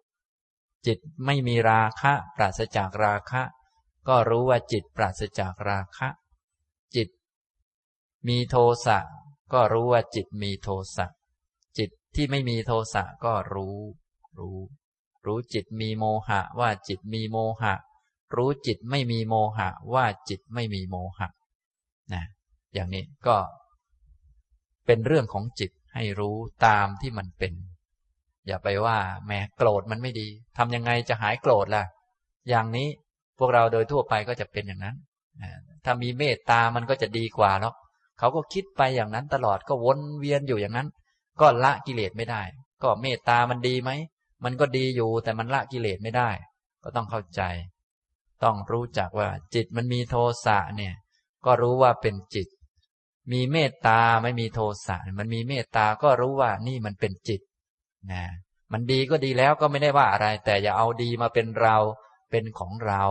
จิตไม่มีราคะ ปราศจากราคะ ก็รู้ว่าจิตปราศจากราคะ จิต มีโทสะก็รู้ว่าจิตมีโทสะจิตที่ไม่มีโทสะก็รู้ รู้ รู้จิตมีโมหะว่าจิตมีโมหะ รู้จิตไม่มีโมหะว่าจิตไม่มีโมหะนะอย่างนี้ก็ เป็นเรื่องของจิตให้รู้ตามที่มันเป็น อย่าไปว่าแม้โกรธมันไม่ดีทำยังไงจะหายโกรธล่ะ อย่างนี้ พวกเราโดยทั่วไปก็จะเป็นอย่างนั้น ถ้ามีเมตตามันก็จะดีกว่าแล้วเขาก็คิดไปอย่างนั้นตลอดก็วนเวียนอยู่อย่างนั้น ก็ละกิเลสไม่ได้ ก็เมตตามันดีไหม มันก็ดีอยู่แต่มันละกิเลสไม่ได้ ก็ต้องเข้าใจ ต้องรู้จักว่า จิตมันมีโทสะเนี่ย ก็รู้ว่าเป็นจิต มีเมตตาไม่มีโทสะ มันมีเมตตาก็รู้ว่านี่มันเป็นจิต นะ มันดีก็ดีแล้วก็ไม่ได้ว่าอะไร แต่อย่าเอาดีมาเป็นเรา เป็นของเรา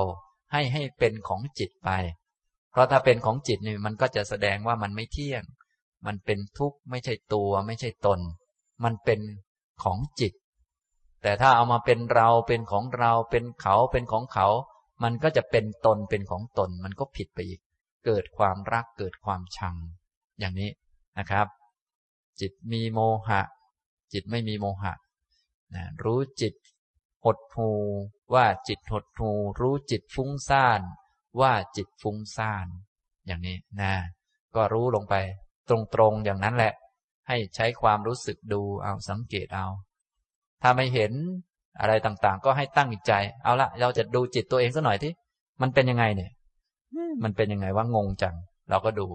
ให้ให้เป็นของจิตไป เพราะถ้าเป็นของจิตนี่มันก็จะแสดงว่ามันไม่เที่ยง มันเป็นทุกข์ไม่ใช่ตัวไม่ใช่ตน มันเป็นของจิต แต่ถ้าเอามาเป็นเราเป็นของเราเป็นเขาเป็นของเขา มันก็จะเป็นตนเป็นของตน มันก็ผิดไปอีก เกิดความรักเกิดความชัง อย่างนี้นะครับ จิตมีโมหะ จิตไม่มีโมหะนะรู้จิตหดหู ว่าจิตหดหูรู้จิตฟุ้งซ่าน ว่าจิตฟุ้งซ่าน อย่างนี้นะ ก็รู้ลงไป ตรงๆอย่างนั้นแหละ ให้ใช้ความรู้สึกดูเอาสังเกตเอา ถ้าไม่เห็นอะไรต่างๆ ก็ให้ตั้งใจ เอาละเราจะดูจิตตัวเองสักหน่อยที่มันเป็นยังไงเนี่ย มันเป็นยังไงว่างงจัง เราก็ดู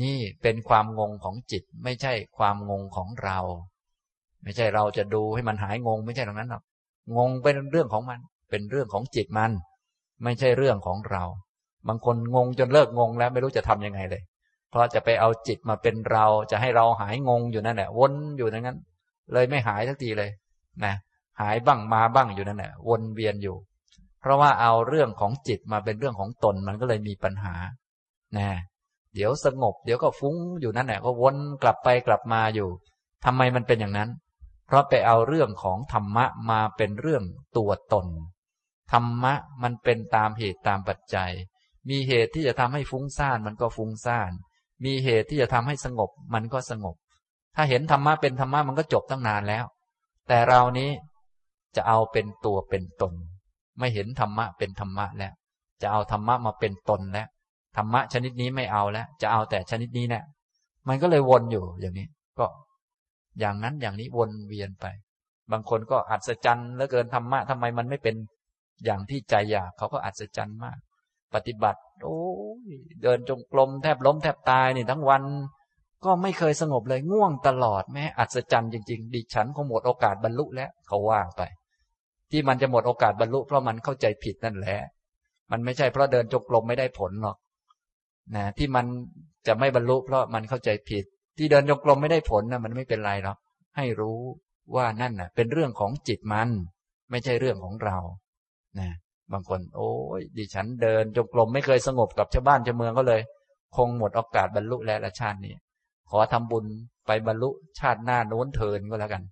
นี่เป็นความงงของจิต ไม่ใช่ความงงของเรา ไม่ใช่เราจะดูให้มันหายงง ไม่ใช่ตรงนั้นหรอก งงเป็นเรื่องของมัน เป็นเรื่องของจิตมัน ไม่ใช่เรื่องของเรา บางคนงงจนเลิกงงแล้วไม่รู้จะทํำยังไงเลย เพราะจะไปเอาจิตมาเป็นเราจะให้เราหายงงอยู่นั่นแหละวนอยู่อย่างนั้น เลยไม่หายทักทีเลยนะหายบ้างมาบ้างอยู่นั่นแหละวนเวียนอยู่ เพราะว่าเอาเรื่องของจิตมาเป็นเรื่องของตนมันก็เลยมีปัญหานะเดี๋ยวสงบ เดี๋ยวก็ฟุ้งอยู่นั่นแหละก็วนกลับไปกลับมาอยู่ทำไมมันเป็นอย่างนั้นเราะไปเอาเรื่องของธรรมะมาเป็นเรื่องตัวตน ธรรมะมันเป็นตามเหตุตามปัจจัย มีเหตุที่จะทำให้ฟุ้งซ่านมันก็ฟุ้งซ่าน มีเหตุที่จะทำให้สงบมันก็สงบ ถ้าเห็นธรรมะเป็นธรรมะมันก็จบตั้งนานแล้ว แต่เรานี้จะเอาเป็นตัวเป็นตน ไม่เห็นธรรมะเป็นธรรมะแล้ว จะเอาธรรมะมาเป็นตนแล้ว ธรรมะชนิดนี้ไม่เอาแล้ว จะเอาแต่ชนิดนี้เนะี่ยมันก็เลยวนอยู่อย่างนี้ ก็ อย่างนั้นอย่างนี้วนเวียนไป บางคนก็อัศจรรย์เหลือเกินธรรมะทำไมมันไม่เป็นอย่างที่ใจอยากเขาก็อัศจรรย์มาก ปฏิบัติ โอ้ยเดินจงกรมแทบล้มแทบตายนี่ทั้งวัน ก็ไม่เคยสงบเลยง่วงตลอดแม้อัศจรรย์จริงๆ ดิฉันคงหมดโอกาสบรรลุแล้วเขาว่าไป ที่มันจะหมดโอกาสบรรลุเพราะมันเข้าใจผิดนั่นแหละมันไม่ใช่เพราะเดินจงกรมไม่ได้ผลหรอกนะที่มันจะไม่บรรลุเพราะมันเข้าใจผิด ที่เดินจงกรมไม่ได้ผลนะมันไม่เป็นไรหรอกให้รู้ว่านั่นนะเป็นเรื่องของจิตมัน ไม่ใช่เรื่องของเรานะบางคน โอ้ยดิฉันเดินจงกรมไม่เคยสงบกับชาวบ้านชาวเมืองก็เลย คงหมดโอกาสบรรลุแล้วละชาตินี้ ขอทำบุญไปบรรลุชาติหน้าโน้นเทินก็แล้วกัน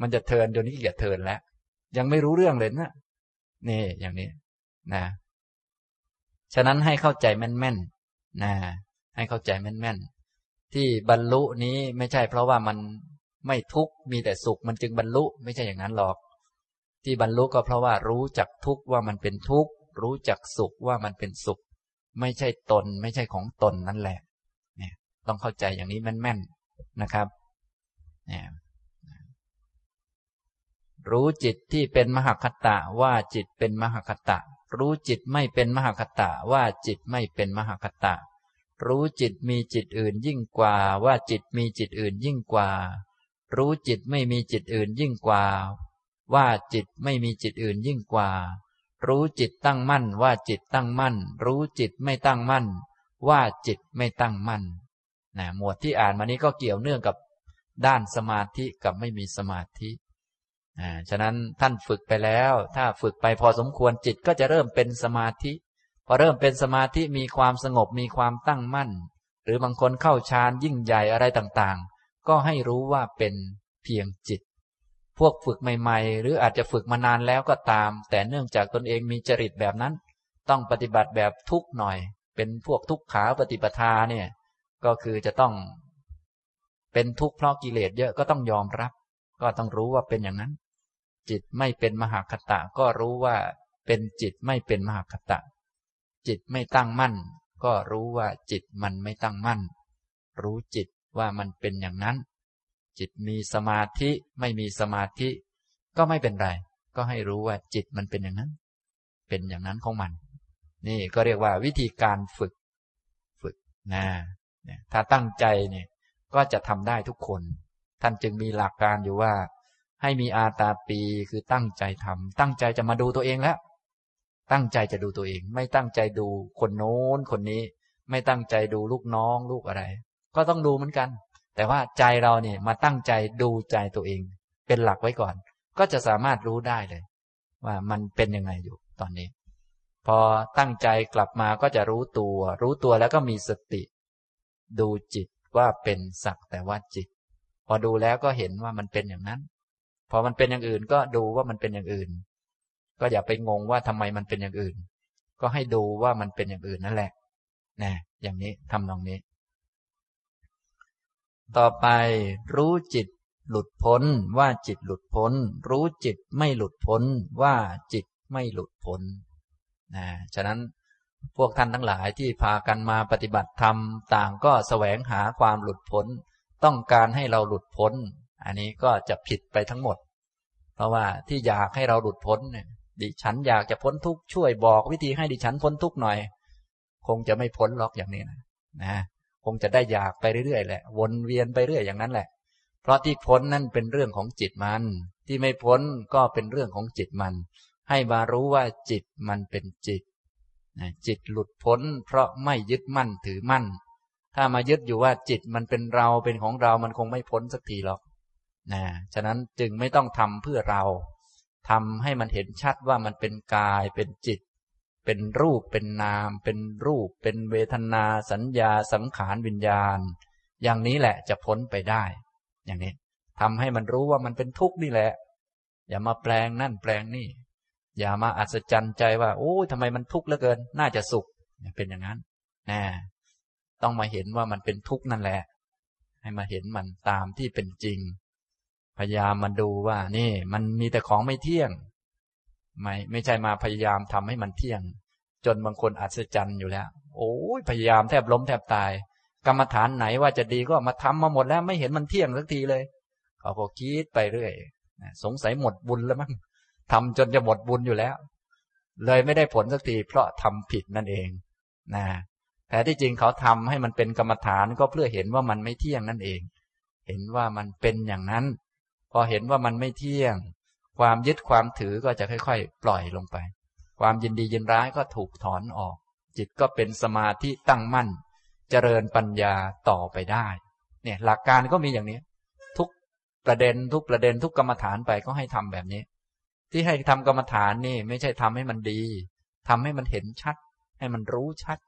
มันจะเทินเดี๋ยวนี้เกียดเทินแล้ว ยังไม่รู้เรื่องเลยนะนี่อย่างนี้ นะ ฉะนั้นให้เข้าใจแม่นนะให้เข้าใจแม่นๆ ที่บรรลุนี้ไม่ใช่เพราะว่ามันไม่ทุกข์มีแต่สุขมันจึงบรรลุไม่ใช่อย่างนั้นหรอก ที่บรรลุก็เพราะว่ารู้จักทุกข์ว่ามันเป็นทุกข์รู้จักสุขว่ามันเป็นสุข ไม่ใช่ตนไม่ใช่ของตนนั่นแหละเนี่ยต้องเข้าใจอย่างนี้แม่นๆนะครับเนี่ยรู้จิตที่เป็นมหคตะว่าจิตเป็นมหคตะ รู้จิตไม่เป็นมหคตะว่าจิตไม่เป็นมหคตะ รู้จิตมีจิตอื่นยิ่งกว่าว่าจิตมีจิตอื่นยิ่งกว่า รู้จิตไม่มีจิตอื่นยิ่งกว่า ว่าจิตไม่มีจิตอื่นยิ่งกว่า รู้จิตตั้งมั่นว่าจิตตั้งมั่น รู้จิตไม่ตั้งมั่น ว่าจิตไม่ตั้งมั่นนะหมวดที่อ่านมานี้ก็เกี่ยวเนื่องกับด้านสมาธิกับไม่มีสมาธิอ่าฉะนั้นท่านฝึกไปแล้ว ถ้าฝึกไปพอสมควรจิตก็จะเริ่มเป็นสมาธิ พอเริ่มเป็นสมาธิมีความสงบมีความตั้งมั่น หรือบางคนเข้าฌานยิ่งใหญ่อะไรต่างๆ ก็ให้รู้ว่าเป็นเพียงจิต พวกฝึกใหม่ ๆ หรืออาจจะฝึกมานานแล้วก็ตาม แต่เนื่องจากตนเองมีจริตแบบนั้น ต้องปฏิบัติแบบทุกหน่อย เป็นพวกทุกขาปฏิปทาเนี่ยก็คือจะต้อง เป็นทุกข์เพราะกิเลสเยอะก็ต้องยอมรับ ก็ต้องรู้ว่าเป็นอย่างนั้น จิตไม่เป็นมหาคตะก็รู้ว่าเป็นจิตไม่เป็นมหาคตะ จิตไม่ตั้งมั่น ก็รู้ว่าจิตมันไม่ตั้งมั่น รู้จิตว่ามันเป็นอย่างนั้น จิตมีสมาธิไม่มีสมาธิ ก็ไม่เป็นไร ก็ให้รู้ว่าจิตมันเป็นอย่างนั้น เป็นอย่างนั้นของมัน นี่ก็เรียกว่าวิธีการฝึกฝึกนะถ้าตั้งใจเนี่ยก็จะทำได้ทุกคน ท่านจึงมีหลักการอยู่ว่า ให้มีอาตาปีคือตั้งใจทำตั้งใจจะมาดูตัวเองแล้ว ตั้งใจจะดูตัวเอง ไม่ตั้งใจดูคนโน้นคนนี้ ไม่ตั้งใจดูลูกน้องลูกอะไร ก็ต้องดูเหมือนกัน แต่ว่าใจเราเนี่ยมาตั้งใจดูใจตัวเอง เป็นหลักไว้ก่อน ก็จะสามารถรู้ได้เลย ว่ามันเป็นยังไงอยู่ตอนนี้ พอตั้งใจกลับมาก็จะรู้ตัว รู้ตัวแล้วก็มีสติ ดูจิตว่าเป็นสักแต่ว่าจิต พอดูแล้วก็เห็นว่ามันเป็นอย่างนั้น พอมันเป็นอย่างอื่นก็ดูว่ามันเป็นอย่างอื่น ก็อย่าไปงงว่าทำไมมันเป็นอย่างอื่น ก็ให้ดูว่ามันเป็นอย่างอื่นนั่นแหละนะอย่างนี้ทำตรงนี้ ต่อไปรู้จิตหลุดพ้นว่าจิตหลุดพ้น รู้จิตไม่หลุดพ้นว่าจิตไม่หลุดพ้นนะฉะนั้นพวกท่านทั้งหลายที่พากันมาปฏิบัติธรรมต่างก็แสวงหาความหลุดพ้น ต้องการให้เราหลุดพ้น อันนี้ก็จะผิดไปทั้งหมด เพราะว่าที่อยากให้เราหลุดพ้นเนี่ย ดิฉันอยากจะพ้นทุกข์ช่วยบอกวิธีให้ดิฉันพ้นทุกข์หน่อย คงจะไม่พ้นหรอกอย่างนี้นะนะ คงจะได้อยากไปเรื่อยๆแหละ วนเวียนไปเรื่อยอย่างนั้นแหละ เพราะที่พ้นนั่นเป็นเรื่องของจิตมัน ที่ไม่พ้นก็เป็นเรื่องของจิตมัน ให้มารู้ว่าจิตมันเป็นจิตจิตหลุดพ้น เพราะไม่ยึดมั่นถือมั่น ถ้ามายึดอยู่ว่าจิตมันเป็นเราเป็นของเรามันคงไม่พ้นสักทีหรอกนะฉะนั้นจึงไม่ต้องทำเพื่อเรา ทำให้มันเห็นชัดว่ามันเป็นกาย เป็นจิต เป็นรูป เป็นนาม เป็นรูป เป็นเวทนา สัญญา สังขาร วิญญาณ อย่างนี้แหละจะพ้นไปได้ อย่างนี้ทำให้มันรู้ว่ามันเป็นทุกข์นี่แหละ อย่ามาแปลงนั่นแปลงนี่ อย่ามาอัศจรรย์ใจว่า โอ้ยทำไมมันทุกข์เหลือเกิน น่าจะสุข เป็นอย่างนั้นนะต้องมาเห็นว่ามันเป็นทุกข์นั่นแหละ ให้มาเห็นมันตามที่เป็นจริง พยายามมาดูว่า นี่ มันมีแต่ของไม่เที่ยง ไม่ไม่ใช่มาพยายามทำให้มันเที่ยง จนบางคนอัศจรรย์อยู่แล้ว โอ้ยพยายามแทบล้มแทบตาย กรรมฐานไหนว่าจะดีก็มาทำมาหมดแล้ว ไม่เห็นมันเที่ยงสักทีเลยเขาก็คิดไปเรื่อยสงสัยหมดบุญแล้วมั้งทำจนจะหมดบุญอยู่แล้ว เลยไม่ได้ผลสักทีเพราะทำผิดนั่นเองนะแต่ที่จริงเขาทำให้มันเป็นกรรมฐานก็เพื่อเห็นว่ามันไม่เที่ยงนั่นเอง เห็นว่ามันเป็นอย่างนั้น พอเห็นว่ามันไม่เที่ยง ความยึดความถือก็จะค่อย ๆ ปล่อยลงไป ความยินดียินร้ายก็ถูกถอนออก จิตก็เป็นสมาธิตั้งมั่น เจริญปัญญาต่อไปได้ เนี่ยหลักการก็มีอย่างนี้ ทุกประเด็นทุกประเด็นทุกกรรมฐานไปก็ให้ทำแบบนี้ ที่ให้ทำกรรมฐานนี่ไม่ใช่ทำให้มันดีทำให้มันเห็นชัด ให้มันรู้ชัด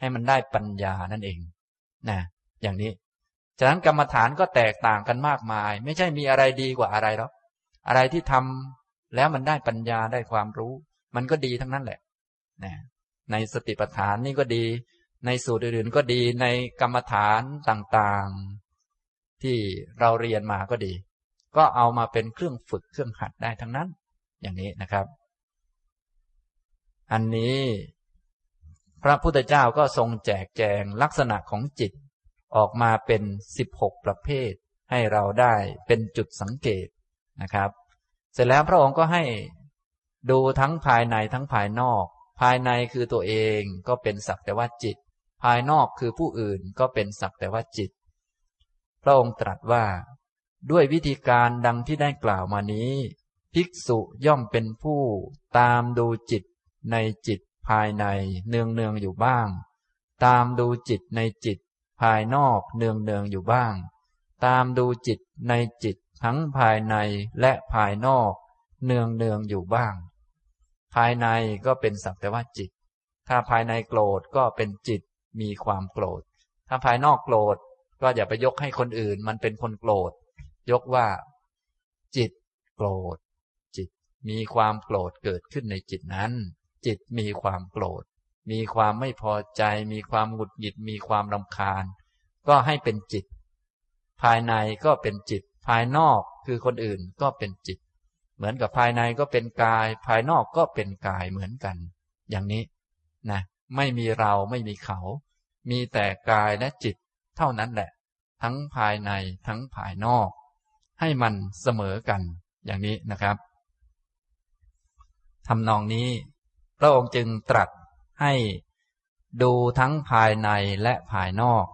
ให้มันได้ปัญญานั่นเองนะอย่างนี้ ฉะนั้นกรรมฐานก็แตกต่างกันมากมาย ไม่ใช่มีอะไรดีกว่าอะไรหรอกอะไรที่ทำแล้วมันได้ปัญญาได้ความรู้ มันก็ดีทั้งนั้นแหละนะในสติปัฏฐานนี่ก็ดี ในสูตรอื่นๆก็ดีในกรรมฐานต่างๆ ที่เราเรียนมาก็ดี ก็เอามาเป็นเครื่องฝึกเครื่องหัดได้ทั้งนั้น อย่างนี้นะครับ อันนี้ พระพุทธเจ้าก็ทรงแจกแจงลักษณะของจิต ออกมาเป็นสิบหกประเภท ให้เราได้เป็นจุดสังเกตนะครับ เสร็จแล้วพระองค์ก็ให้ดูทั้งภายในทั้งภายนอก ภายในคือตัวเองก็เป็นสักแต่ว่าจิต ภายนอกคือผู้อื่นก็เป็นสักแต่ว่าจิต พระองค์ตรัสว่า ด้วยวิธีการดังที่ได้กล่าวมานี้ ภิกษุย่อมเป็นผู้ตามดูจิตในจิตภายในเนืองเนืองอยู่บ้าง ตามดูจิตในจิต ภายนอกเนืองเนืองอยู่บ้าง ตามดูจิตในจิตทั้งภายในและภายนอกเนืองเนืองอยู่บ้าง ภายในก็เป็นสักแต่ว่าจิต ถ้าภายในโกรธก็เป็นจิตมีความโกรธ ถ้าภายนอกโกรธก็อย่าไปยกให้คนอื่น มันเป็นคนโกรธ ยกว่า จิตโกรธ จิตมีความโกรธเกิดขึ้นในจิตนั้น จิตมีความโกรธ มีความไม่พอใจ มีความหงุดหงิด มีความรำคาญ ก็ให้เป็นจิต ภายในก็เป็นจิต ภายนอกคือคนอื่นก็เป็นจิต เหมือนกับภายในก็เป็นกาย ภายนอกก็เป็นกายเหมือนกัน อย่างนี้นะไม่มีเราไม่มีเขา มีแต่กายและจิต เท่านั้นแหละ ทั้งภายในทั้งภายนอก ให้มันเสมอกัน อย่างนี้นะครับทำนองนี้ พระองค์จึงตรัส ให้ดูทั้งภายในและภายนอก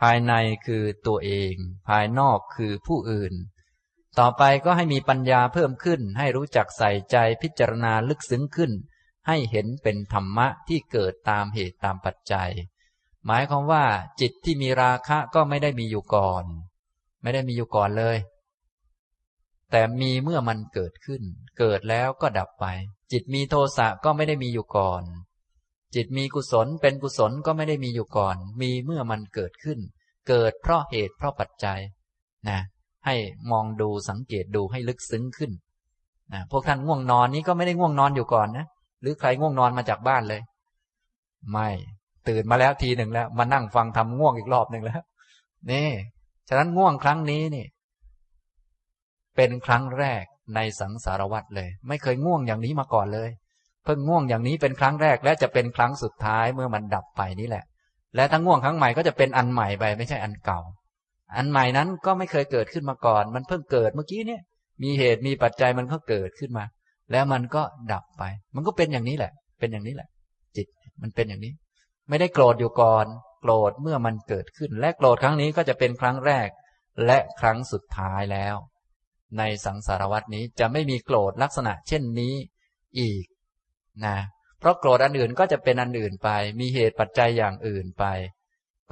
ภายในคือตัวเอง ภายนอกคือผู้อื่น ต่อไปก็ให้มีปัญญาเพิ่มขึ้น ให้รู้จักใส่ใจพิจารณาลึกซึ้งขึ้น ให้เห็นเป็นธรรมะที่เกิดตามเหตุตามปัจจัย หมายความว่า จิตที่มีราคะก็ไม่ได้มีอยู่ก่อน ไม่ได้มีอยู่ก่อนเลย แต่มีเมื่อมันเกิดขึ้น เกิดแล้วก็ดับไป จิตมีโทสะก็ไม่ได้มีอยู่ก่อน จิตมีกุศลเป็นกุศลก็ไม่ได้มีอยู่ก่อน มีเมื่อมันเกิดขึ้น เกิดเพราะเหตุเพราะปัจจัยนะให้มองดูสังเกตดูให้ลึกซึ้งขึ้นนะพวกท่านง่วงนอนนี้ก็ไม่ได้ง่วงนอนอยู่ก่อนนะหรือใครง่วงนอนมาจากบ้านเลย ไม่ตื่นมาแล้วทีหนึ่งแล้ว มานั่งฟังทำง่วงอีกรอบหนึ่งแล้ว นี่ ฉะนั้นง่วงครั้งนี้นี่ เป็นครั้งแรกในสังสารวัตรเลย ไม่เคยง่วงอย่างนี้มาก่อนเลย เพิ่งง่วงอย่างนี้เป็นครั้งแรก และจะเป็นครั้งสุดท้ายเมื่อมันดับไปนี่แหละ และถ้าง่วงครั้งใหม่ก็จะเป็นอันใหม่ไปไม่ใช่อันเก่า อันใหม่นั้นก็ไม่เคยเกิดขึ้นมาก่อน มันเพิ่งเกิดเมื่อกี้เนี่ย มีเหตุมีปัจจัยมันก็เกิดขึ้นมา แล้วมันก็ดับไป มันก็เป็นอย่างนี้แหละ เป็นอย่างนี้แหละ จิตมันเป็นอย่างนี้ ไม่ได้โกรธอยู่ก่อน โกรธเมื่อมันเกิดขึ้น และโกรธครั้งนี้ก็จะเป็นครั้งแรก และครั้งสุดท้ายแล้ว ในสังสารวัตนี้จะไม่มีโกรธลักษณะเช่นนี้ อีก นะเพราะโกรธอันอื่นก็จะเป็นอันอื่นไป มีเหตุปัจจัยอย่างอื่นไป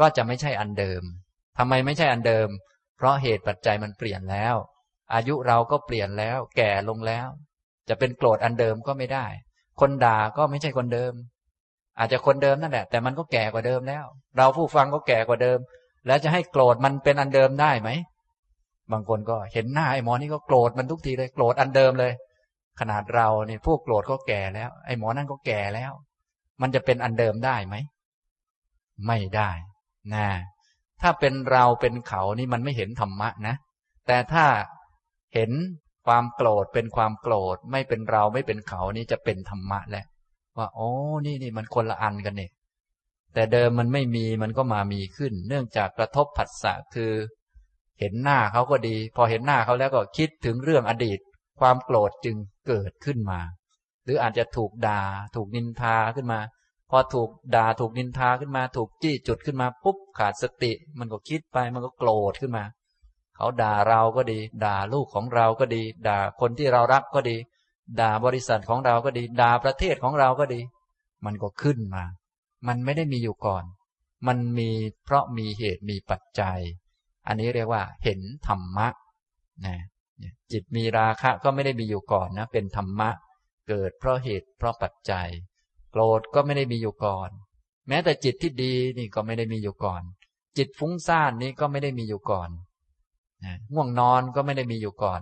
ก็จะไม่ใช่อันเดิมทำไมไม่ใช่อันเดิม เพราะเหตุปัจจัยมันเปลี่ยนแล้ว อายุเราก็เปลี่ยนแล้ว แก่ลงแล้ว จะเป็นโกรธอันเดิมก็ไม่ได้ คนด่าก็ไม่ใช่คนเดิม อาจจะคนเดิมนั่นแหละ แต่มันก็แก่กว่าเดิมแล้ว เราผู้ฟังก็แก่กว่าเดิม แล้วจะให้โกรธมันเป็นอันเดิมได้ไหมบางคนก็เห็นหน้าไอ้หมอนี่ก็โกรธมันทุกทีเลยโกรธอันเดิมเลย ขนาดเราเนี่ยพวกโกรธก็แก่แล้ว ไอ้หมอนั่นก็แก่แล้ว มันจะเป็นอันเดิมได้ไหม ไม่ได้นะถ้าเป็นเราเป็นเขานี่มันไม่เห็นธรรมะนะ แต่ถ้าเห็นความโกรธเป็นความโกรธ ไม่เป็นเราไม่เป็นเขานี่จะเป็นธรรมะแล้วว่าโอ้นี่นี่มันคนละอันกันเนี่ยแต่เดิมมันไม่มีมันก็มามีขึ้น เนื่องจากกระทบผัสสะคือ เห็นหน้าเขาก็ดี พอเห็นหน้าเขาแล้วก็คิดถึงเรื่องอดีต ความโกรธจึง เกิดขึ้นมา หรืออาจจะถูกด่าถูกนินทาขึ้นมา พอถูกด่าถูกนินทาขึ้นมา ถูกจี้จุดขึ้นมาปุ๊บขาดสติ มันก็คิดไปมันก็โกรธขึ้นมา เขาด่าเราก็ดี ด่าลูกของเราก็ดี ด่าคนที่เรารักก็ดี ด่าบริษัทของเราก็ดี ด่าประเทศของเราก็ดี มันก็ขึ้นมา มันไม่ได้มีอยู่ก่อน มันมีเพราะมีเหตุมีปัจจัย อันนี้เรียกว่า เห็นธรรมะนะ จิตมีราคะก็ไม่ได้มีอยู่ก่อนนะ เป็นธรรมะ เกิดเพราะเหตุเพราะปัจจัย โกรธก็ไม่ได้มีอยู่ก่อน แม้แต่จิตที่ดีนี่ก็ไม่ได้มีอยู่ก่อน จิตฟุ้งซ่านนี้ก็ไม่ได้มีอยู่ก่อนนะง่วงนอนก็ไม่ได้มีอยู่ก่อน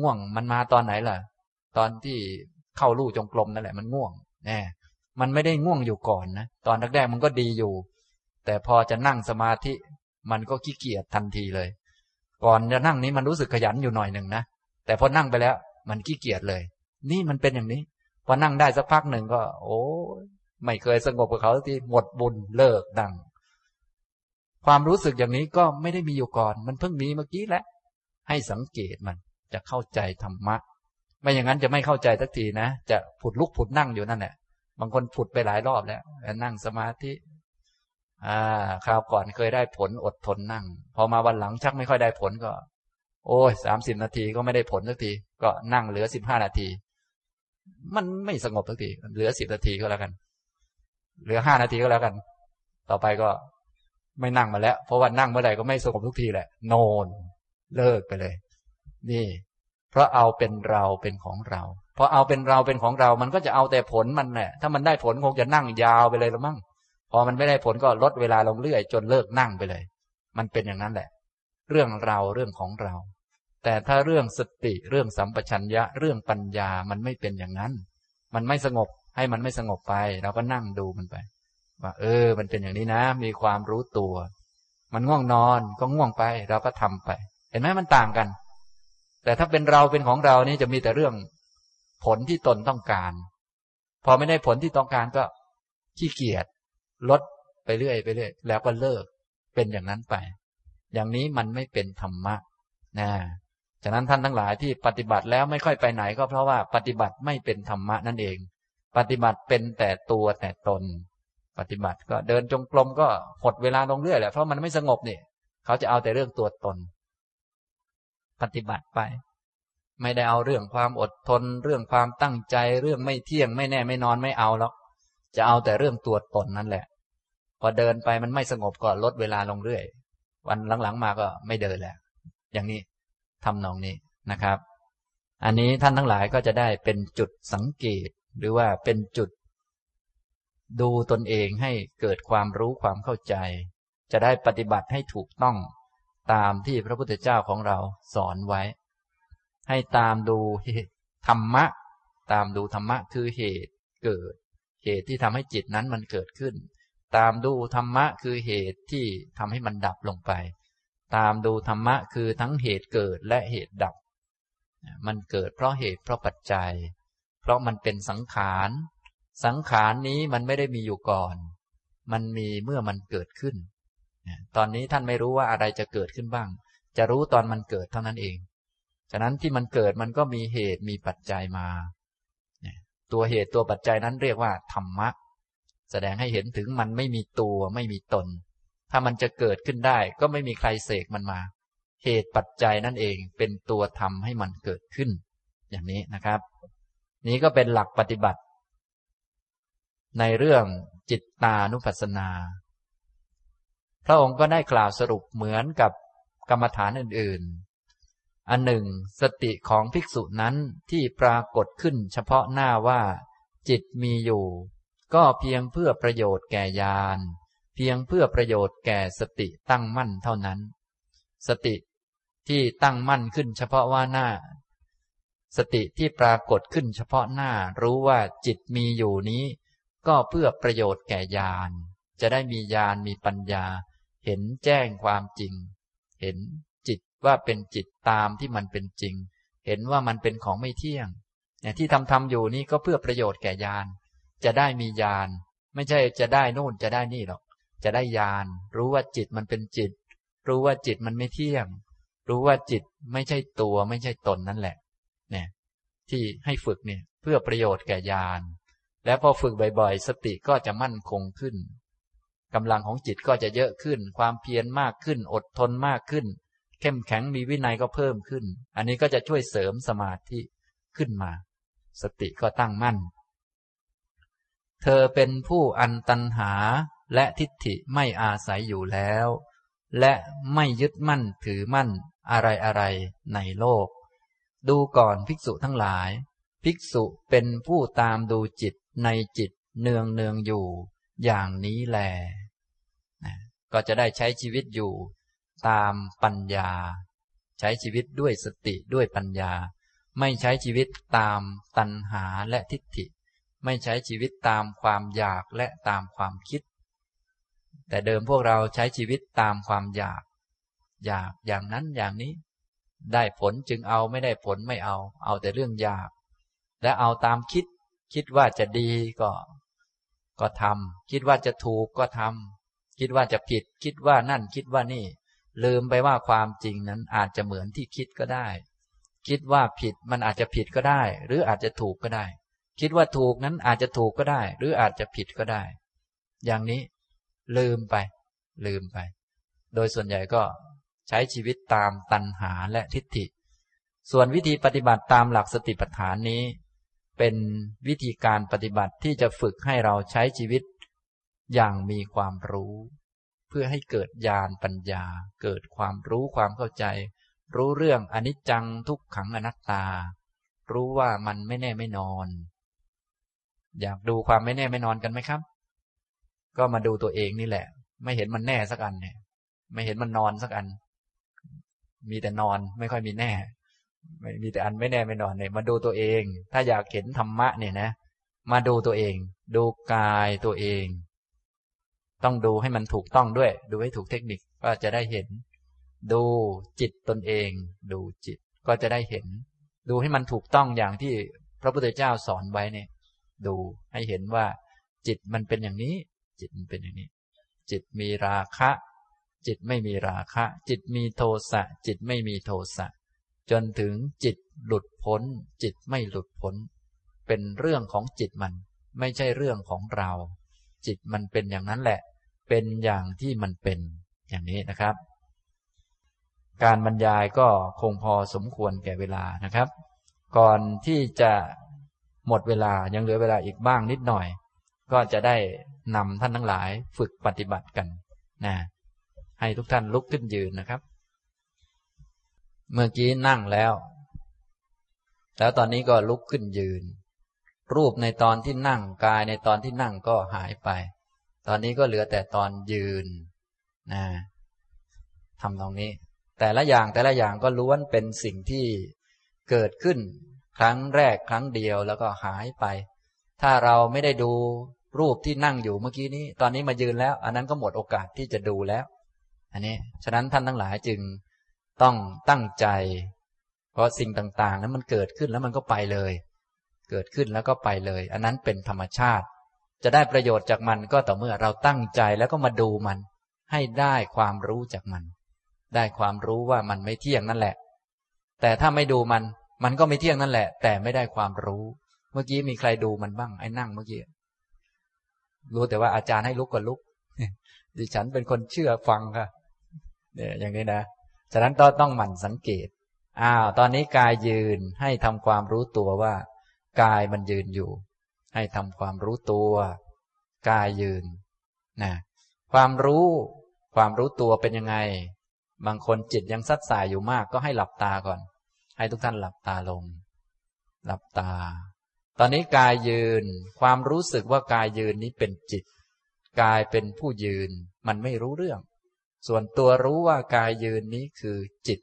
ง่วงมันมาตอนไหนล่ะ ตอนที่เข้าลู่จงกรมนั่นแหละมันง่วงแน่มันไม่ได้ง่วงอยู่ก่อนนะ ตอนแรกๆมันก็ดีอยู่ แต่พอจะนั่งสมาธิ มันก็ขี้เกียจทันทีเลย ก่อนจะนั่งนี้มันรู้สึกขยันอยู่หน่อยหนึ่งนะ แต่พอนั่งไปแล้ว มันขี้เกียจเลย นี่มันเป็นอย่างนี้ พอนั่งได้สักพักหนึ่งก็ โอ้ไม่เคยสงบกับเขาที่หมดบุญเลิกดัง ความรู้สึกอย่างนี้ก็ไม่ได้มีอยู่ก่อน มันเพิ่งมีเมื่อกี้แหละ ให้สังเกตมันจะเข้าใจธรรมะ ไม่อย่างนั้นจะไม่เข้าใจสักทีนะ จะผุดลุกผุดนั่งอยู่นั่นแหละ บางคนผุดไปหลายรอบแล้ว นั่งสมาธิ อ่าคราวก่อนเคยได้ผลอดทนนั่ง พอมาวันหลังชักไม่ค่อยได้ผลก็ โอ้ยสามสิบนาทีก็ไม่ได้ผลสักที ก็นั่งเหลือสิบห้านาที มันไม่สงบสักทีเหลือสิบนาทีก็แล้วกัน เหลือห้านาทีก็แล้วกัน ต่อไปก็ไม่นั่งมาแล้ว เพราะว่านั่งเมื่อไหร่ก็ไม่สงบทุกทีแหละ โนน เลิกไปเลย นี่ เพราะเอาเป็นเราเป็นของเราพอเอาเป็นเราเป็นของเรา มันก็จะเอาแต่ผลมันแหละถ้ามันได้ผลคงจะนั่งยาวไปเลยละมั้ง พอมันไม่ได้ผลก็ลดเวลาลงเรื่อย จนเลิกนั่งไปเลย มันเป็นอย่างนั้นแหละ เรื่องเราเรื่องของเรา แต่ถ้าเรื่องสติเรื่องสัมปชัญญะเรื่องปัญญามันไม่เป็นอย่างนั้น มันไม่สงบให้มันไม่สงบไปเราก็นั่งดูมันไปว่าเออ มันเป็นอย่างนี้นะ มีความรู้ตัว มันง่วงนอนก็ง่วงไป เราก็ทำไป เห็นไหมมันต่างกัน แต่ถ้าเป็นเราเป็นของเรานี่จะมีแต่เรื่อง ผลที่ตนต้องการ พอไม่ได้ผลที่ต้องการก็ขี้เกียจ ลดไปเรื่อยไปเรื่อยแล้วก็เลิกเป็นอย่างนั้นไป อย่างนี้มันไม่เป็นธรรมะนะฉะนั้นท่านทั้งหลายที่ปฏิบัติแล้วไม่ค่อยไปไหนก็เพราะว่าปฏิบัติไม่เป็นธรรมะนั่นเอง ปฏิบัติเป็นแต่ตัวแต่ตน ปฏิบัติก็เดินจงกรมก็หดเวลาลงเรื่อยแหละเพราะมันไม่สงบนี่เขาจะเอาแต่เรื่องตัวตน ปฏิบัติไป ไม่ได้เอาเรื่องความอดทน เรื่องความตั้งใจ เรื่องไม่เที่ยงไม่แน่ไม่นอนไม่เอาหรอก จะเอาแต่เรื่องตัวตนนั่นแหละ พอเดินไปมันไม่สงบก็ลดเวลาลงเรื่อย วันหลังๆมาก็ไม่เดินแล้ว อย่างนี้ทำนองนี้นะครับ อันนี้ท่านทั้งหลายก็จะได้เป็นจุดสังเกต หรือว่าเป็นจุด ดูตนเองให้เกิดความรู้ความเข้าใจ จะได้ปฏิบัติให้ถูกต้องตามที่พระพุทธเจ้าของเราสอนไว้ ให้ตามดูธรรมะ ตามดูธรรมะคือเหตุเกิด เหตุที่ทำให้จิตนั้นมันเกิดขึ้น ตามดูธรรมะคือเหตุที่ทำให้มันดับลงไป ตามดูธรรมะคือทั้งเหตุเกิดและเหตุดับ มันเกิดเพราะเหตุเพราะปัจจัย เพราะมันเป็นสังขาร สังขารนี้มันไม่ได้มีอยู่ก่อน มันมีเมื่อมันเกิดขึ้น ตอนนี้ท่านไม่รู้ว่าอะไรจะเกิดขึ้นบ้าง จะรู้ตอนมันเกิดเท่านั้นเอง ฉะนั้นที่มันเกิดมันก็มีเหตุมีปัจจัยมา ตัวเหตุตัวปัจจัยนั้นเรียกว่าธรรมะ แสดงให้เห็นถึงมันไม่มีตัวไม่มีตน ถ้ามันจะเกิดขึ้นได้ก็ไม่มีใครเสกมันมา เหตุปัจจัยนั่นเองเป็นตัวทำให้มันเกิดขึ้น อย่างนี้นะครับ นี้ก็เป็นหลักปฏิบัติ ในเรื่องจิตตานุปัสสนา พระองค์ก็ได้กล่าวสรุปเหมือนกับกรรมฐานอื่น อันหนึ่ง สติของภิกษุนั้นที่ปรากฏขึ้นเฉพาะหน้าว่า จิตมีอยู่ ก็เพียงเพื่อประโยชน์แก่ญาณเพียงเพื่อประโยชน์แก่สติตั้งมั่นเท่านั้น สติที่ตั้งมั่นขึ้นเฉพาะว่าหน้า สติที่ปรากฏขึ้นเฉพาะหน้ารู้ว่าจิตมีอยู่นี้ ก็เพื่อประโยชน์แก่ญาณจะได้มีญาณมีปัญญา เห็นแจ้งความจริง เห็น ว่าเป็นจิตตามที่มันเป็นจริง เห็นว่ามันเป็นของไม่เที่ยงเนี่ยที่ทำทำอยู่นี้ก็เพื่อประโยชน์แก่ญาณจะได้มีญาณไม่ใช่จะได้นู่นจะได้นี่หรอก จะได้ญาณรู้ว่าจิตมันเป็นจิต รู้ว่าจิตมันไม่เที่ยง รู้ว่าจิตไม่ใช่ตัวไม่ใช่ตนนั่นแหละ เนี่ย ที่ให้ฝึกเนี่ยเพื่อประโยชน์แก่ญาณแล้วพอฝึกบ่อยๆ สติก็จะมั่นคงขึ้นกำลังของจิตก็จะเยอะขึ้น ความเพียรมากขึ้น อดทนมากขึ้น เข้มแข็งมีวินัยก็เพิ่มขึ้น อันนี้ก็จะช่วยเสริมสมาธิขึ้นมา สติก็ตั้งมั่น เธอเป็นผู้อันตันหาและทิฏฐิไม่อาศัยอยู่แล้ว และไม่ยึดมั่นถือมั่นอะไรอะไรในโลก ดูก่อนภิกษุทั้งหลาย ภิกษุเป็นผู้ตามดูจิตในจิตเนืองเนืองอยู่ อย่างนี้แล ก็จะได้ใช้ชีวิตอยู่ ตามปัญญา ใช้ชีวิตด้วยสติด้วยปัญญา ไม่ใช้ชีวิตตามตัณหาและทิฏฐิ ไม่ใช้ชีวิตตามความอยากและตามความคิด แต่เดิมพวกเราใช้ชีวิตตามความอยาก อยากอย่างนั้นอย่างนี้ ได้ผลจึงเอาไม่ได้ผลไม่เอา เอาแต่เรื่องอยาก และเอาตามคิด คิดว่าจะดีก็ ก็ทำคิดว่าจะถูกก็ทำคิดว่าจะผิด คิดว่านั่นคิดว่านี่ ลืมไปว่าความจริงนั้นอาจจะเหมือนที่คิดก็ได้ คิดว่าผิดมันอาจจะผิดก็ได้ หรืออาจจะถูกก็ได้ คิดว่าถูกนั้นอาจจะถูกก็ได้ หรืออาจจะผิดก็ได้ อย่างนี้ลืมไป ลืมไป โดยส่วนใหญ่ก็ใช้ชีวิตตามตัณหาและทิฏฐิ ส่วนวิธีปฏิบัติตามหลักสติปัฏฐานนี้ เป็นวิธีการปฏิบัติที่จะฝึกให้เราใช้ชีวิตอย่างมีความรู้ เพื่อให้เกิดญาณปัญญา เกิดความรู้ความเข้าใจ รู้เรื่องอนิจจังทุกขังอนัตตา รู้ว่ามันไม่แน่ไม่นอน อยากดูความไม่แน่ไม่นอนกันไหมครับ ก็มาดูตัวเองนี่แหละ ไม่เห็นมันแน่สักอันเนี่ย ไม่เห็นมันนอนสักอัน มีแต่นอนไม่ค่อยมีแน่ไม่มีแต่อันไม่แน่ไม่นอนเนี่ยมาดูตัวเอง ถ้าอยากเห็นธรรมะเนี่ยนะ มาดูตัวเอง ดูกายตัวเอง ต้องดูให้มันถูกต้องด้วย ดูให้ถูกเทคนิคก็จะได้เห็น ดูจิตตนเอง ดูจิตก็จะได้เห็น ดูให้มันถูกต้องอย่างที่พระพุทธเจ้าสอนไว้เนี่ย ดูให้เห็นว่า จิตมันเป็นอย่างนี้ จิตมันเป็นอย่างนี้ จิตมีราคะ จิตไม่มีราคะ จิตมีโทสะ จิตไม่มีโทสะ จนถึงจิตหลุดพ้น จิตไม่หลุดพ้น เป็นเรื่องของจิตมัน ไม่ใช่เรื่องของเรา จิตมันเป็นอย่างนั้นแหละ เป็นอย่างที่มันเป็นอย่างนี้นะครับ การบรรยายก็คงพอสมควรแก่เวลานะครับ ก่อนที่จะหมดเวลายังเหลือเวลาอีกบ้างนิดหน่อย ก็จะได้นำท่านทั้งหลายฝึกปฏิบัติกันนะให้ทุกท่านลุกขึ้นยืนนะครับ เมื่อกี้นั่งแล้ว แล้วตอนนี้ก็ลุกขึ้นยืน รูปในตอนที่นั่งกายในตอนที่นั่งก็หายไป ตอนนี้ก็เหลือแต่ตอนยืนนะทำตรงนี้ แต่ละอย่างแต่ละอย่างก็ล้วนเป็นสิ่งที่เกิดขึ้น ครั้งแรกครั้งเดียวแล้วก็หายไป ถ้าเราไม่ได้ดูรูปที่นั่งอยู่เมื่อกี้นี้ ตอนนี้มายืนแล้ว อันนั้นก็หมดโอกาสที่จะดูแล้ว อันนี้ ฉะนั้นท่านทั้งหลายจึงต้องตั้งใจ เพราะสิ่งต่างๆ นั้นมันเกิดขึ้นแล้วมันก็ไปเลย เกิดขึ้นแล้วก็ไปเลย อันนั้นเป็นธรรมชาติ จะได้ประโยชน์จากมันก็ต่อเมื่อเราตั้งใจแล้วก็มาดูมัน ให้ได้ความรู้จากมัน ได้ความรู้ว่ามันไม่เที่ยงนั่นแหละ แต่ถ้าไม่ดูมัน มันก็ไม่เที่ยงนั่นแหละ แต่ไม่ได้ความรู้ เมื่อกี้มีใครดูมันบ้างไอ้นั่งเมื่อกี้รู้แต่ว่าอาจารย์ให้ลุกก็ลุกดิฉันเป็นคนเชื่อฟังค่ะเนี่ยอย่างนี้นะฉะนั้นก็ต้องหมั่นสังเกตอ้าวตอนนี้กายยืนให้ทำความรู้ตัวว่า กายมันยืนอยู่ ให้ทำความรู้ตัว กายยืนนะความรู้ความรู้ตัวเป็นยังไง บางคนจิตยังซัดสายอยู่มากก็ให้หลับตาก่อน ให้ทุกท่านหลับตาลง หลับตา ตอนนี้กายยืน ความรู้สึกว่ากายยืนนี้เป็นจิต กายเป็นผู้ยืน มันไม่รู้เรื่อง ส่วนตัวรู้ว่ากายยืนนี้คือจิต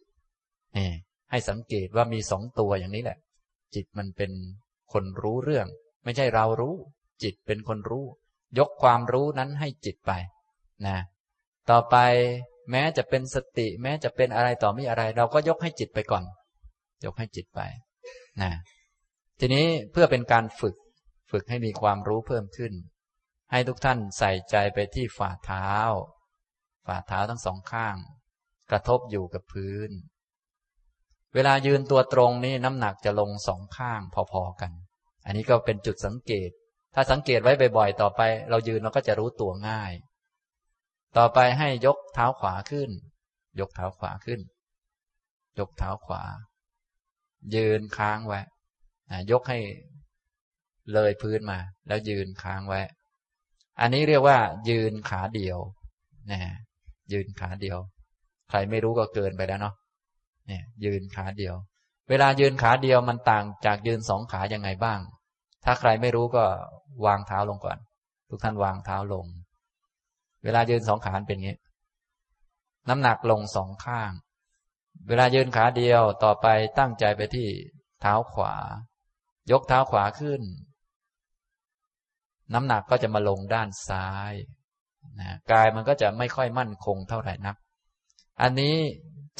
นี่ให้สังเกตว่ามีสองตัวอย่างนี้แหละ จิตมันเป็น คนรู้เรื่อง ไม่ใช่เรารู้ จิตเป็นคนรู้ ยกความรู้นั้นให้จิตไปนะต่อไปแม้จะเป็นสติ แม้จะเป็นอะไรต่อม่อะไร เราก็ยกให้จิตไปก่อน ยกให้จิตไปนะทีนี้เพื่อเป็นการฝึก ฝึกให้มีความรู้เพิ่มขึ้น ให้ทุกท่านใส่ใจไปที่ฝ่าเท้า ฝ่าเท้าทั้งสองข้าง กระทบอยู่กับพื้น เวลายืนตัวตรงนี่น้ำหนักจะลงสองข้างพอๆกัน อันนี้ก็เป็นจุดสังเกต ถ้าสังเกตไว้บ่อยๆ ต่อไป เรายืนเราก็จะรู้ตัวง่าย ต่อไปให้ยกเท้าขวาขึ้น ยกเท้าขวาขึ้น ยกเท้าขวา ยืนค้างไว้ยกให้เลยพื้นมา แล้วยืนค้างไว้ อันนี้เรียกว่า ยืนขาเดียวนะยืนขาเดียว ใครไม่รู้ก็เกินไปแล้วเนาะ เนี่ยยืนขาเดียว เวลายืนขาเดียวมันต่างจากยืนสองขายังไงบ้าง ถ้าใครไม่รู้ก็วางเท้าลงก่อน ทุกท่านวางเท้าลง เวลายืนสองขาเป็นงี้ น้ำหนักลงสองข้าง เวลายืนขาเดียวต่อไปตั้งใจไปที่เท้าขวา ยกเท้าขวาขึ้น น้ำหนักก็จะมาลงด้านซ้ายนะกายมันก็จะไม่ค่อยมั่นคงเท่าไหร่นัก อันนี้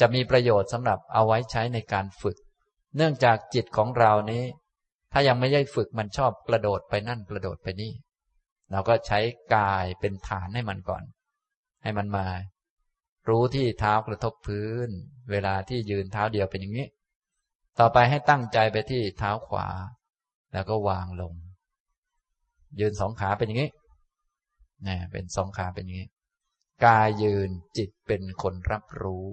จะมีประโยชน์สำหรับเอาไว้ใช้ในการฝึก เนื่องจากจิตของเรานี้ ถ้ายังไม่ได้ฝึกมันชอบกระโดดไปนั่นกระโดดไปนี่ เราก็ใช้กายเป็นฐานให้มันก่อน ให้มันมา รู้ที่เท้ากระทบพื้น เวลาที่ยืนเท้าเดียวเป็นอย่างนี้ ต่อไปให้ตั้งใจไปที่เท้าขวา แล้วก็วางลง ยืนสองขาเป็นอย่างนี้นะเป็นสองขาเป็นอย่างนี้ กายยืนจิตเป็นคนรับรู้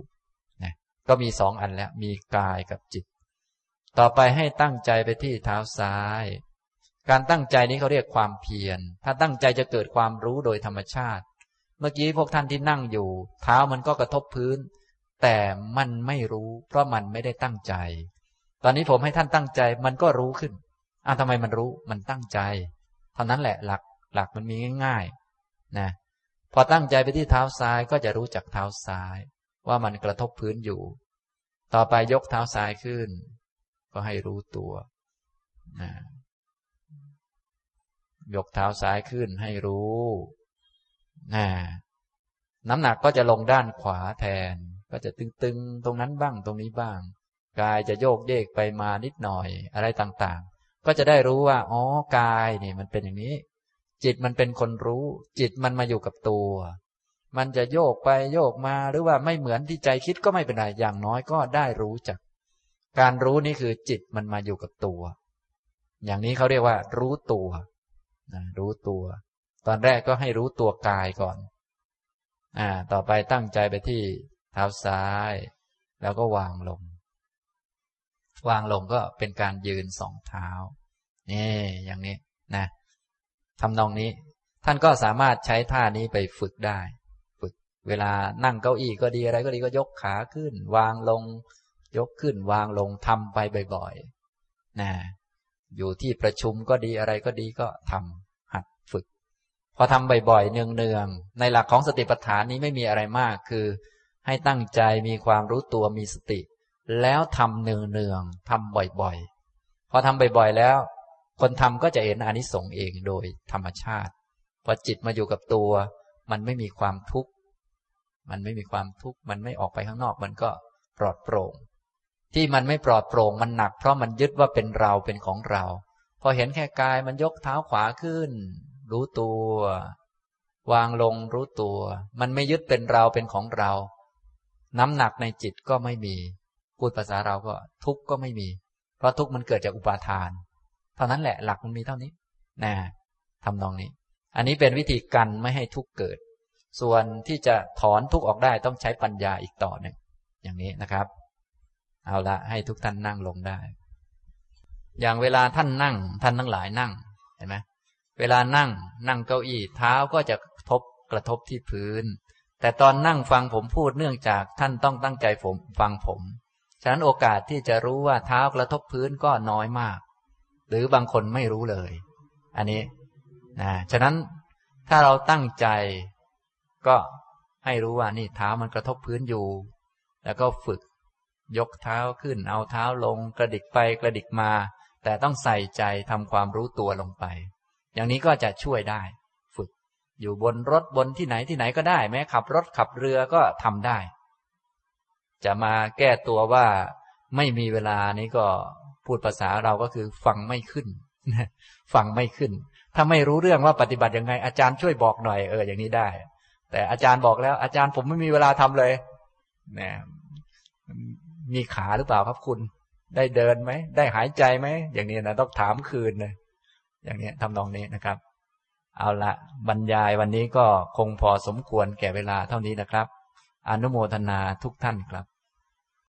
ก็มีสองอันแล้ว มีกายกับจิต ต่อไปให้ตั้งใจไปที่เท้าซ้าย การตั้งใจนี้เขาเรียกความเพียร ถ้าตั้งใจจะเกิดความรู้โดยธรรมชาติ เมื่อกี้พวกท่านที่นั่งอยู่ เท้ามันก็กระทบพื้น แต่มันไม่รู้ เพราะมันไม่ได้ตั้งใจ ตอนนี้ผมให้ท่านตั้งใจมันก็รู้ขึ้นอ้าวทำไมมันรู้ มันตั้งใจ เท่านั้นแหละหลักหลักมันมีง่าย ๆ นะ พอตั้งใจไปที่เท้าซ้ายก็จะรู้จักเท้าซ้าย ว่ามันกระทบพื้นอยู่ ต่อไปยกเท้าซ้ายขึ้น ก็ให้รู้ตัวนะยกเท้าซ้ายขึ้นให้รู้นะน้ำหนักก็จะลงด้านขวาแทน ก็จะตึงๆ ตรงนั้นบ้างตรงนี้บ้าง กายจะโยกเยกไปมานิดหน่อยอะไรต่างๆ ก็จะได้รู้ว่า อ๋อ กายนี่มันเป็นอย่างนี้ จิตมันเป็นคนรู้ จิตมันมาอยู่กับตัว มันจะโยกไปโยกมาหรือว่าไม่เหมือนที่ใจคิดก็ไม่เป็นไรอย่างน้อยก็ได้รู้จัก การรู้นี่คือจิตมันมาอยู่กับตัว อย่างนี้เขาเรียกว่า รู้ตัวนะรู้ตัว ตอนแรกก็ให้รู้ตัวกายก่อน อ่า ต่อไปตั้งใจไปที่เท้าซ้าย แล้วก็วางลง วางลงก็เป็นการยืนสองเท้านี่อย่างนี้นะทำนองนี้ ท่านก็สามารถใช้ท่านี้ไปฝึกได้ เวลานั่งเก้าอี้ก็ดีอะไรก็ดีก็ยกขาขึ้น วางลง ยกขึ้นวางลงทำไปบ่อยๆนะอยู่ที่ประชุมก็ดีอะไรก็ดีก็ทำหัดฝึก พอทำบ่อยๆเนืองๆในหลักของสติปัฏฐานนี้ไม่มีอะไรมากคือ ให้ตั้งใจมีความรู้ตัวมีสติ แล้วทำเนืองๆทำบ่อยๆพอทำบ่อยๆแล้ว คนทำก็จะเห็นอนิสงส์เองโดยธรรมชาติพอจิตมาอยู่กับตัว มันไม่มีความทุกข์ มันไม่มีความทุกข์มันไม่ออกไปข้างนอก มันก็ปลอดโปร่ง ที่มันไม่ปลอดโปร่งมันหนัก เพราะมันยึดว่าเป็นเราเป็นของเรา พอเห็นแค่กายมันยกเท้าขวาขึ้น รู้ตัว วางลงรู้ตัว มันไม่ยึดเป็นเราเป็นของเรา น้ำหนักในจิตก็ไม่มี พูดภาษาเราก็ทุกข์ก็ไม่มี เพราะทุกข์มันเกิดจากอุปาทาน เท่านั้นแหละหลักมันมีเท่านี้นะทำนองนี้ อันนี้เป็นวิธีกันไม่ให้ทุกข์เกิด ส่วนที่จะถอนทุกข์ออกได้ต้องใช้ปัญญาอีกต่อหนึ่งอย่างนี้นะครับ เอาละให้ทุกท่านนั่งลงได้ อย่างเวลาท่านนั่ง ท่านทั้งหลายนั่งเห็นไหมเวลานั่งนั่งเก้าอี้เท้าก็จะทบกระทบที่พื้น แต่ตอนนั่งฟังผมพูดเนื่องจากท่านต้องตั้งใจผมฟังผม ฉะนั้นโอกาสที่จะรู้ว่าเท้ากระทบพื้นก็น้อยมาก หรือบางคนไม่รู้เลย อันนี้นะฉะนั้นถ้าเราตั้งใจ ก็ให้รู้ว่านี่เท้ามันกระทบพื้นอยู่ แล้วก็ฝึก ยกเท้าขึ้น เอาเท้าลง กระดิกไปกระดิกมา แต่ต้องใส่ใจทำความรู้ตัวลงไป อย่างนี้ก็จะช่วยได้ ฝึก อยู่บนรถบนที่ไหนที่ไหนก็ได้ แม้ขับรถขับเรือก็ทำได้ จะมาแก้ตัวว่าไม่มีเวลานี้ก็พูดภาษาเราก็คือฟังไม่ขึ้นฟังไม่ขึ้น ถ้าไม่รู้เรื่องว่าปฏิบัติยังไง อาจารย์ช่วยบอกหน่อยเอออย่างนี้ได้ แต่อาจารย์บอกแล้ว อาจารย์ผมไม่มีเวลาทำเลยเนี่ยมีขาหรือเปล่าครับคุณ ได้เดินไหม ได้หายใจไหม อย่างนี้นะต้องถามคืนเลยอย่างนี้ทำนองนี้นะครับ เอาละบรรยายวันนี้ก็คงพอสมควรแก่เวลาเท่านี้นะครับ อนุโมทนาทุกท่านครับ